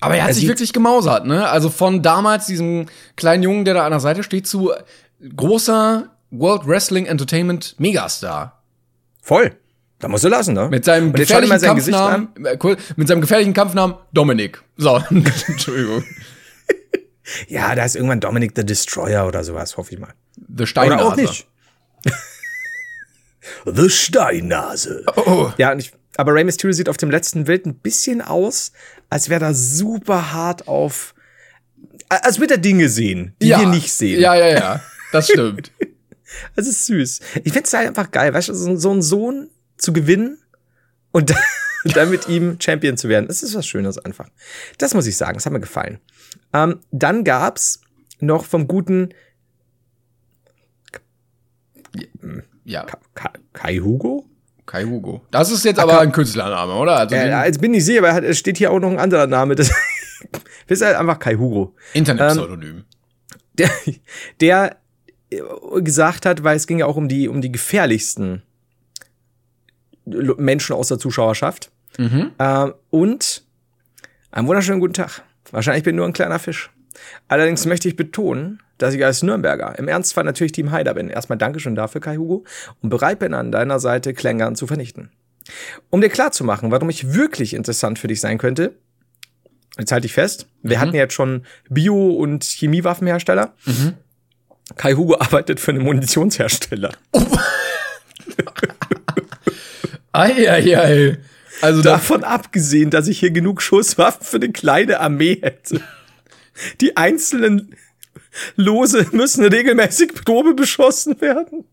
Aber er hat sich wirklich gemausert, ne? Also von damals diesem kleinen Jungen, der da an der Seite steht, zu großer World Wrestling Entertainment Megastar. voll. Da musst du lassen, ne? Mit seinem Und gefährlichen sein Kampfnamen, äh, cool, mit seinem gefährlichen Kampfnamen Dominik. So, (laughs) Entschuldigung. Ja, da ist irgendwann Dominic the Destroyer oder sowas, hoffe ich mal. The Steinnase. Oder auch nicht. The Steinnase. Oh, Ja, und ich, aber Rey Mysterio sieht auf dem letzten Bild ein bisschen aus, als wäre er super hart auf, als würde er Dinge sehen, die ja. wir nicht sehen. Ja, ja, ja. Das stimmt. (laughs) Das ist süß. Ich find's halt einfach geil, weißt du, so, so einen Sohn zu gewinnen und dann, (laughs) dann mit ihm Champion zu werden. Das ist was Schönes einfach. Das muss ich sagen, das hat mir gefallen. Ähm, dann gab's noch vom guten Ja, Ka Ka Kai Hugo? Kai Hugo. Das ist jetzt aber ein Künstlername, oder? Also Äh, jetzt bin ich sicher, aber er hat- es steht hier auch noch ein anderer Name. Das (laughs) ist halt einfach Kai Hugo. Internetpseudonym. Der, (laughs) der äh, gesagt hat, weil es ging ja auch um die, um die gefährlichsten Menschen aus der Zuschauerschaft. Mhm. Äh, und einen wunderschönen guten Tag. Wahrscheinlich bin ich nur ein kleiner Fisch. Allerdings möchte ich betonen, dass ich als Nürnberger im Ernstfall natürlich Team Haider bin. Erstmal Dankeschön dafür, Kai Hugo, und bereit bin, an deiner Seite Klängern zu vernichten. Um dir klarzumachen, warum ich wirklich interessant für dich sein könnte, jetzt halte ich fest, wir hatten jetzt schon Bio- und Chemiewaffenhersteller. Kai Hugo arbeitet für einen Munitionshersteller. Eieiei. Also da, Davon abgesehen, dass ich hier genug Schusswaffen für eine kleine Armee hätte. Die einzelnen Lose müssen regelmäßig Probe beschossen werden.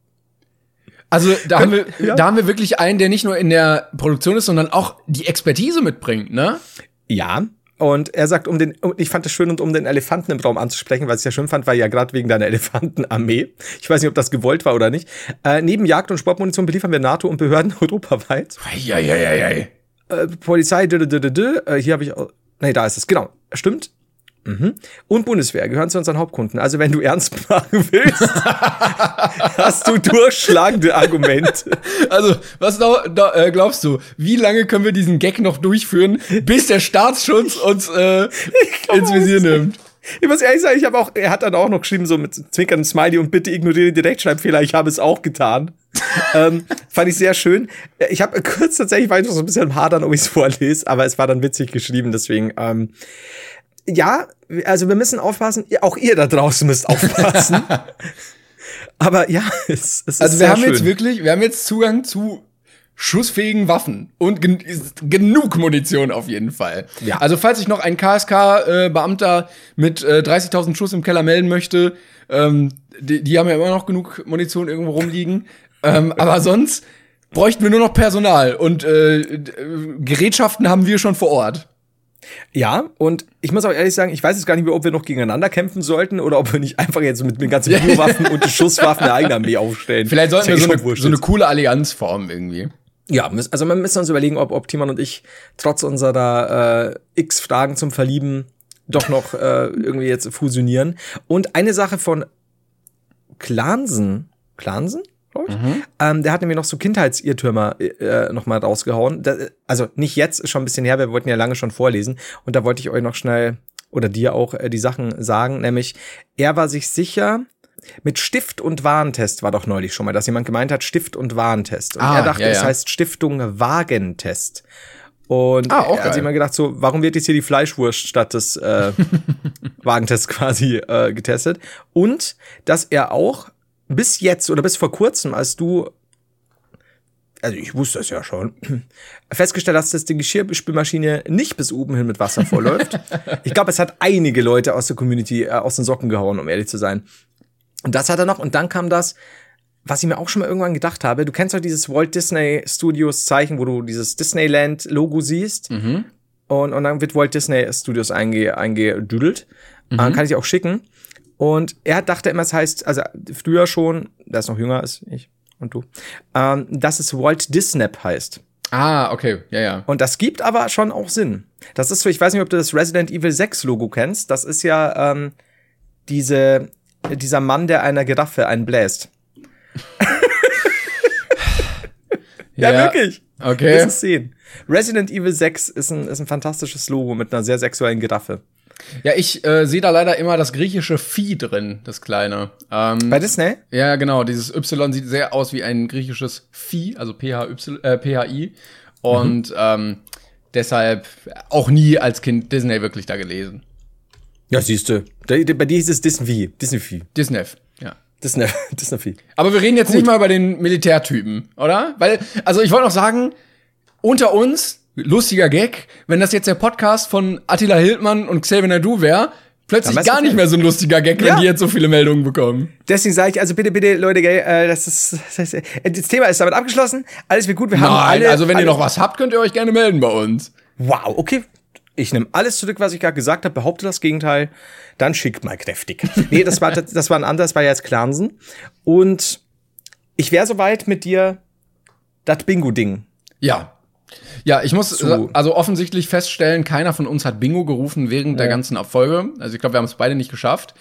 also da haben wir, Ja. da haben wir wirklich einen, der nicht nur in der Produktion ist, sondern auch die Expertise mitbringt, ne? Ja. Und er sagt, um den, ich fand es schön, und um den Elefanten im Raum anzusprechen, was ich ja schön fand, war ja gerade wegen deiner (laughs) Elefantenarmee. Ich weiß nicht, ob das gewollt war oder nicht. Äh, neben Jagd- und Sportmunition beliefern wir NATO und Behörden (laughs) europaweit. Eieiei. Äh, Polizei, dü, dü, dü, dü. Äh, hier habe ich, nee, da ist es, genau, stimmt. Mhm. Und Bundeswehr gehören zu unseren Hauptkunden. Also wenn du ernst (laughs) machen willst, hast du durchschlagende Argumente. Also, was da, da, äh, glaubst du, wie lange können wir diesen Gag noch durchführen, bis der Staatsschutz uns äh, ins Visier nimmt? Ich muss ehrlich sagen, ich habe auch, er hat dann auch noch geschrieben, so mit zwinkerndem Smiley und bitte ignoriere die Rechtschreibfehler, ich habe es auch getan. (laughs) ähm, fand ich sehr schön. Ich habe kurz tatsächlich war ich noch so ein bisschen im Hadern, ob ich es vorlese, aber es war dann witzig geschrieben, deswegen, ähm, ja, also wir müssen aufpassen, auch ihr da draußen müsst aufpassen. (laughs) Aber ja, es, es Also ist wir sehr haben schön. jetzt wirklich, wir haben jetzt Zugang zu schussfähigen Waffen und gen genug Munition auf jeden Fall. Ja. Also falls sich noch ein KSK-Beamter mit äh, 30.000 Schuss im Keller melden möchte, ähm, die, die haben ja immer noch genug Munition irgendwo rumliegen. (laughs) ähm, aber sonst bräuchten wir nur noch Personal und äh, äh, Gerätschaften haben wir schon vor Ort. Ja, und ich muss auch ehrlich sagen, ich weiß jetzt gar nicht mehr, ob wir noch gegeneinander kämpfen sollten oder ob wir nicht einfach jetzt mit den ganzen Biowaffen (laughs) und Schusswaffen eine eigene Armee aufstellen. Vielleicht sollten wir Ist so eh eine, so eine coole Allianz formen irgendwie. Ja, also wir müssen uns überlegen, ob, ob Timon und ich trotz unserer äh, x Fragen zum Verlieben doch noch äh, irgendwie jetzt fusionieren. Und eine Sache von Klansen, Klansen, glaube ich, ähm, der hat nämlich noch so Kindheitsirrtümer äh, noch mal rausgehauen. Da, also nicht jetzt, ist schon ein bisschen her, wir wollten ja lange schon vorlesen. Und da wollte ich euch noch schnell oder dir auch äh, die Sachen sagen, nämlich er war sich sicher, mit Stift und Warentest war doch neulich schon mal, dass jemand gemeint hat, Stift und Warentest. Und Ah, er dachte, ja, es ja. heißt Stiftung Wagentest. Und Ah, auch hat sich immer gedacht, so, warum wird jetzt hier die Fleischwurst statt des äh, (laughs) Wagentests quasi äh, getestet? Und dass er auch bis jetzt oder bis vor kurzem, als du also ich wusste es ja schon, (clears throat) festgestellt hast, dass die Geschirrspülmaschine nicht bis oben hin mit Wasser vorläuft. (laughs) ich glaube, es hat einige Leute aus der Community äh, aus den Socken gehauen, um ehrlich zu sein. Und das hat er noch. Und dann kam das, was ich mir auch schon mal irgendwann gedacht habe. Du kennst doch dieses Walt Disney Studios Zeichen, wo du dieses Disneyland Logo siehst. Und, und dann wird Walt Disney Studios einge, eingedüdelt. Äh, kann ich dir auch schicken. Und er dachte immer, es heißt, also früher schon, der ist noch jünger als ich und du, ähm, dass es Walt Disney heißt. Ah, okay, ja, ja. Und das gibt aber schon auch Sinn. Das ist so, ich weiß nicht, ob du das Resident Evil 6 Logo kennst. Das ist ja ähm, diese, dieser Mann, der einer Giraffe einbläst. (laughs) Ja, wirklich. Okay. Das ist sehen. Resident Evil 6 ist ein, ist ein fantastisches Logo mit einer sehr sexuellen Giraffe. Ja, ich äh, sehe da leider immer das griechische Vieh drin, das kleine. Ähm, Bei Disney? ja, genau, dieses Y sieht sehr aus wie ein griechisches Vieh, also PHY, äh, PHI. Und Mhm. ähm, deshalb auch nie als Kind Disney wirklich da gelesen. Ja, siehst du. Bei dir hieß es Disney. Disney. Disney, ja. Disney. (laughs) Disney. Aber wir reden jetzt nicht mal über den Militärtypen, oder? Weil, also ich wollte noch sagen, unter uns, lustiger Gag, wenn das jetzt der Podcast von Attila Hildmann und Xavier Nadu wäre, plötzlich gar nicht mehr so ein lustiger Gag, wenn Ja. die jetzt so viele Meldungen bekommen. Deswegen sage ich, also bitte, bitte, Leute, äh, das ist, das, ist, äh, das Thema ist damit abgeschlossen. Alles wird gut. Wir haben Nein, alle. also wenn alle, ihr noch was habt, könnt ihr euch gerne melden bei uns. Wow, okay. Ich nehme alles zurück, was ich gerade gesagt habe, behaupte das Gegenteil. Dann schickt mal kräftig. nee, das war, das war ein anderes, war ja jetzt Clansen. Und ich wäre soweit mit dir das Bingo-Ding. Ja. Ja, ich muss also offensichtlich feststellen, keiner von uns hat Bingo gerufen während der ganzen Abfolge. Also ich glaube, wir haben es beide nicht geschafft.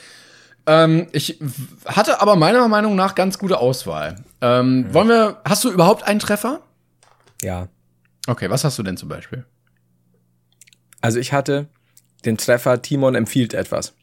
Ähm, ich hatte aber meiner Meinung nach ganz gute Auswahl. Ähm, Wollen wir, hast du überhaupt einen Treffer? Ja. Okay, was hast du denn zum Beispiel? Also ich hatte den Treffer Timon empfiehlt etwas.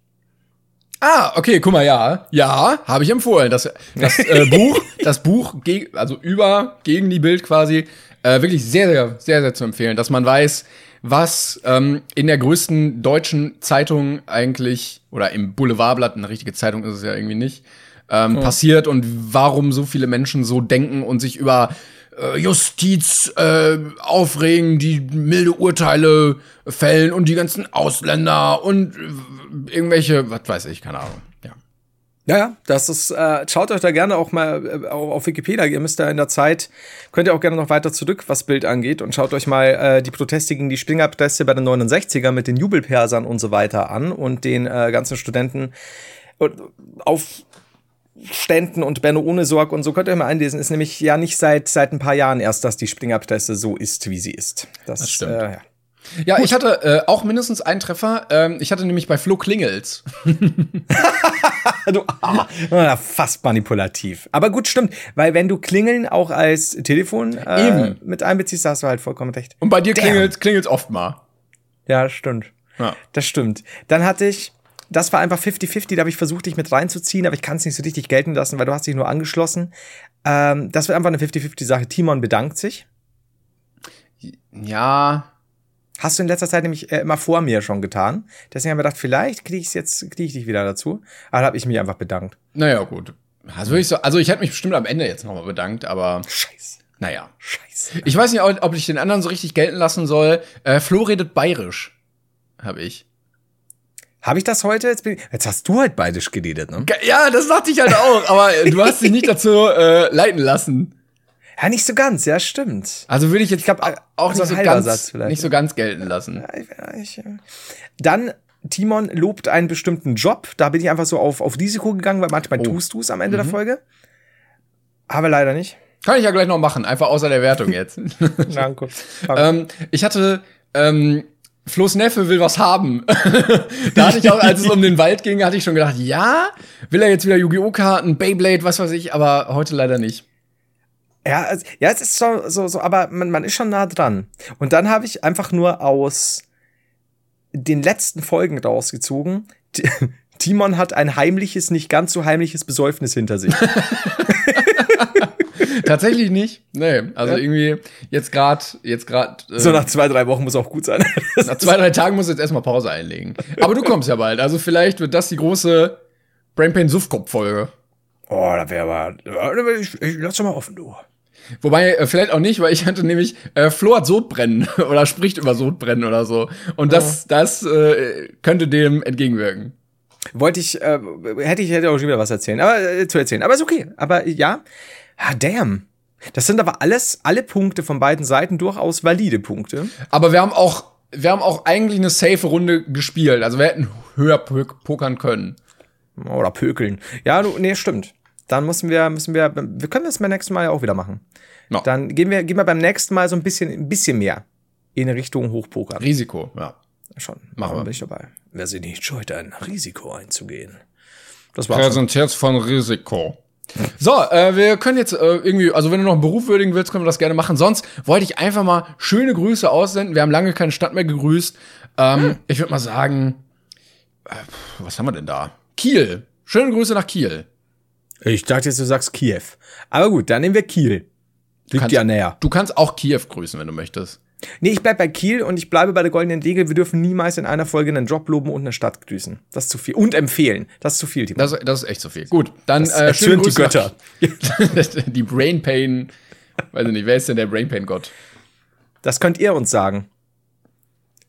Ah, okay, guck mal, ja. Ja, habe ich empfohlen. Das, das äh, (laughs) Buch, das Buch, also über, gegen die Bild quasi, äh, wirklich sehr, sehr, sehr, sehr zu empfehlen, dass man weiß, was ähm, in der größten deutschen Zeitung eigentlich, oder im Boulevardblatt, eine richtige Zeitung ist es ja irgendwie nicht, ähm, passiert und warum so viele Menschen so denken und sich über äh, Justiz äh, aufregen, die milde Urteile fällen und die ganzen Ausländer und äh, irgendwelche, was weiß ich, keine Ahnung. Ja. Ja, das ist, äh, schaut euch da gerne auch mal äh, auf Wikipedia. Ihr müsst da in der Zeit, könnt ihr auch gerne noch weiter zurück, was Bild angeht und schaut euch mal äh, die Proteste gegen die Springabpresse bei den 69er mit den Jubelpersern und so weiter an und den äh, ganzen Studenten und Aufständen und Benno ohne Sorg und so könnt ihr mal einlesen. Ist nämlich ja nicht seit, seit ein paar Jahren erst, dass die Springabpresse so ist, wie sie ist. Das, Das stimmt. Äh, ja. Ja, ich hatte äh, auch mindestens einen Treffer. Ähm, ich hatte nämlich bei Flo Klingels. (laughs) du, ah, fast manipulativ. Aber gut, stimmt. Weil wenn du Klingeln auch als Telefon äh, mit einbeziehst, hast du halt vollkommen recht. Und bei dir klingelt klingelt's oft mal. Ja, stimmt. Ja. Das stimmt. Dann hatte ich, das war einfach 50-50, da habe ich versucht, dich mit reinzuziehen, aber ich kann es nicht so richtig gelten lassen, weil du hast dich nur angeschlossen. Ähm, das wird einfach eine 50-50-Sache. Timon bedankt sich. Ja. Hast du in letzter Zeit nämlich äh, immer vor mir schon getan. Deswegen habe ich gedacht, vielleicht kriege ich jetzt, kriege ich dich wieder dazu. Aber da habe ich mich einfach bedankt. Naja, gut. Also, ich, so, also ich hätte mich bestimmt am Ende jetzt nochmal bedankt, aber. Scheiße. Naja. Scheiße. Ich weiß nicht, ob ich den anderen so richtig gelten lassen soll. Äh, Flo redet bayerisch. Hab ich. Habe ich das heute? Jetzt, bin, jetzt hast du halt beidisch geredet, ne? Ja, das dachte ich halt auch, aber du hast dich nicht dazu äh, leiten lassen. Ja, nicht so ganz, ja, stimmt. Also würde ich jetzt Ich glaub, auch so nicht, so ganz, nicht so ganz gelten lassen. Ja, ich- ich- Dann, Timon lobt einen bestimmten Job. Da bin ich einfach so auf, auf Risiko gegangen, weil manchmal Oh. tust du es am Ende der Folge. Aber leider nicht. Kann ich ja gleich noch machen, einfach außer der Wertung jetzt. (laughs) Danke. ähm, ich hatte ähm, Flo's Neffe will was haben. (laughs) da hatte ich auch, als es um den Wald ging, hatte ich schon gedacht, ja, will er jetzt wieder Yu-Gi-Oh! Karten, Beyblade, was weiß ich, aber heute leider nicht. Ja, es- ja, es ist so, so, so aber man, man ist schon nah dran. Und dann habe ich einfach nur aus den letzten Folgen rausgezogen. T- (laughs) Timon hat ein heimliches, nicht ganz so heimliches Besäufnis hinter sich. (laughs) Tatsächlich nicht. Nee, also Ja. irgendwie jetzt gerade, jetzt gerade. Äh, so nach zwei, drei Wochen muss auch gut sein. (laughs) nach zwei, drei Tagen muss ich jetzt erstmal Pause einlegen. Aber du kommst ja bald. Also vielleicht wird das die große Brainpain Suffkopf-Folge. Oh, da wäre aber. Ich, ich lass doch mal offen, du. Wobei, äh, vielleicht auch nicht, weil ich hatte nämlich, äh, Flo hat Sodbrennen (laughs) oder spricht über Sodbrennen oder so. Und das, das äh, könnte dem entgegenwirken. Wollte ich, äh, hätte ich hätte auch schon wieder was erzählen, aber äh, zu erzählen. Aber ist okay. Aber ja, ah, damn. Das sind aber alles, alle Punkte von beiden Seiten durchaus valide Punkte. Aber wir haben auch, wir haben auch eigentlich eine safe Runde gespielt. Also wir hätten höher pok- pokern können. Oder pökeln. Ja, du, nee, stimmt. Dann müssen wir, müssen wir, wir können das beim nächsten Mal ja auch wieder machen. Ja. Dann gehen wir, gehen wir beim nächsten Mal so ein bisschen, ein bisschen mehr in Richtung Hochpoker. Risiko, ja. Schon. Machen wir. bin ich dabei. Wer sich nicht scheut, ein Risiko einzugehen. Das war's. Präsentiert von Risiko. So, äh, wir können jetzt äh, irgendwie, also wenn du noch einen Beruf würdigen willst, können wir das gerne machen. Sonst wollte ich einfach mal schöne Grüße aussenden. Wir haben lange keine Stadt mehr gegrüßt. Ähm, Ich würde mal sagen, äh, was haben wir denn da? Kiel. Schöne Grüße nach Kiel. Ich dachte jetzt, du sagst Kiew. Aber gut, dann nehmen wir Kiel. Liegt Kannst- ja näher. Du kannst auch Kiew grüßen, wenn du möchtest. Nee, ich bleib bei Kiel und ich bleibe bei der goldenen Regel. Wir dürfen niemals in einer Folge einen Job loben und eine Stadt grüßen. Das ist zu viel. Und empfehlen. Das ist zu viel, Timo. Das, das ist echt so viel. Gut, dann Das äh, schöne die Götter. (laughs) Die Brain Pain. Weiß ich nicht, wer ist denn der Brain Pain Gott? Das könnt ihr uns sagen.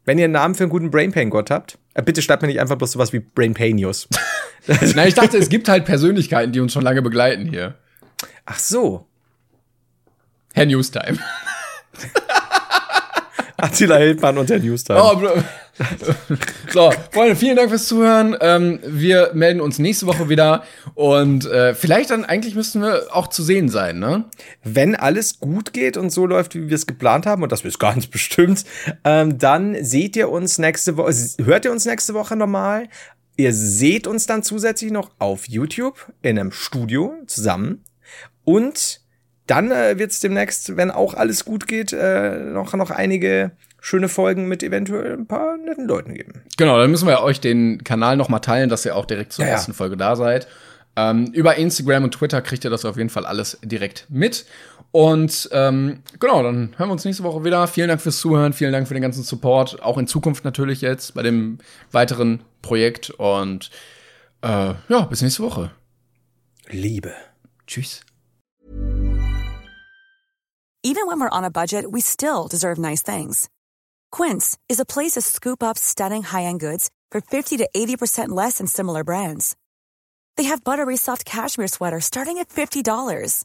Wenn ihr einen Namen für einen guten Brain Pain Gott habt, äh, bitte schreibt mir nicht einfach bloß sowas wie Brain Painius. (laughs) (laughs) Nein, ich dachte, es gibt halt Persönlichkeiten, die uns schon lange begleiten hier. Ach so. Herr Newstime. (laughs) Attila Hildmann und der Newstime. Oh, (laughs) so, Freunde, vielen Dank fürs Zuhören. Ähm, wir melden uns nächste Woche wieder und äh, vielleicht dann eigentlich müssten wir auch zu sehen sein, ne? Wenn alles gut geht und so läuft, wie wir es geplant haben, und das ist ganz bestimmt, ähm, dann seht ihr uns nächste Woche, hört ihr uns nächste Woche nochmal. Ihr seht uns dann zusätzlich noch auf YouTube in einem Studio zusammen. Und dann äh, wird es demnächst, wenn auch alles gut geht, äh, noch, noch einige schöne Folgen mit eventuell ein paar netten Leuten geben. Genau, dann müssen wir euch den Kanal noch mal teilen, dass ihr auch direkt zur Ja, ja. ersten Folge da seid. Ähm, über Instagram und Twitter kriegt ihr das auf jeden Fall alles direkt mit. Und ähm, genau, dann hören wir uns nächste Woche wieder. Vielen Dank fürs Zuhören, vielen Dank für den ganzen Support, auch in Zukunft natürlich jetzt bei dem weiteren Projekt. Und äh, ja, bis nächste Woche. Liebe. Tschüss. Even when we're on a budget, we still deserve nice things. Quince is a place to scoop up stunning high-end goods for 50 to 80% less than similar brands. They have buttery soft cashmere sweaters starting at $50,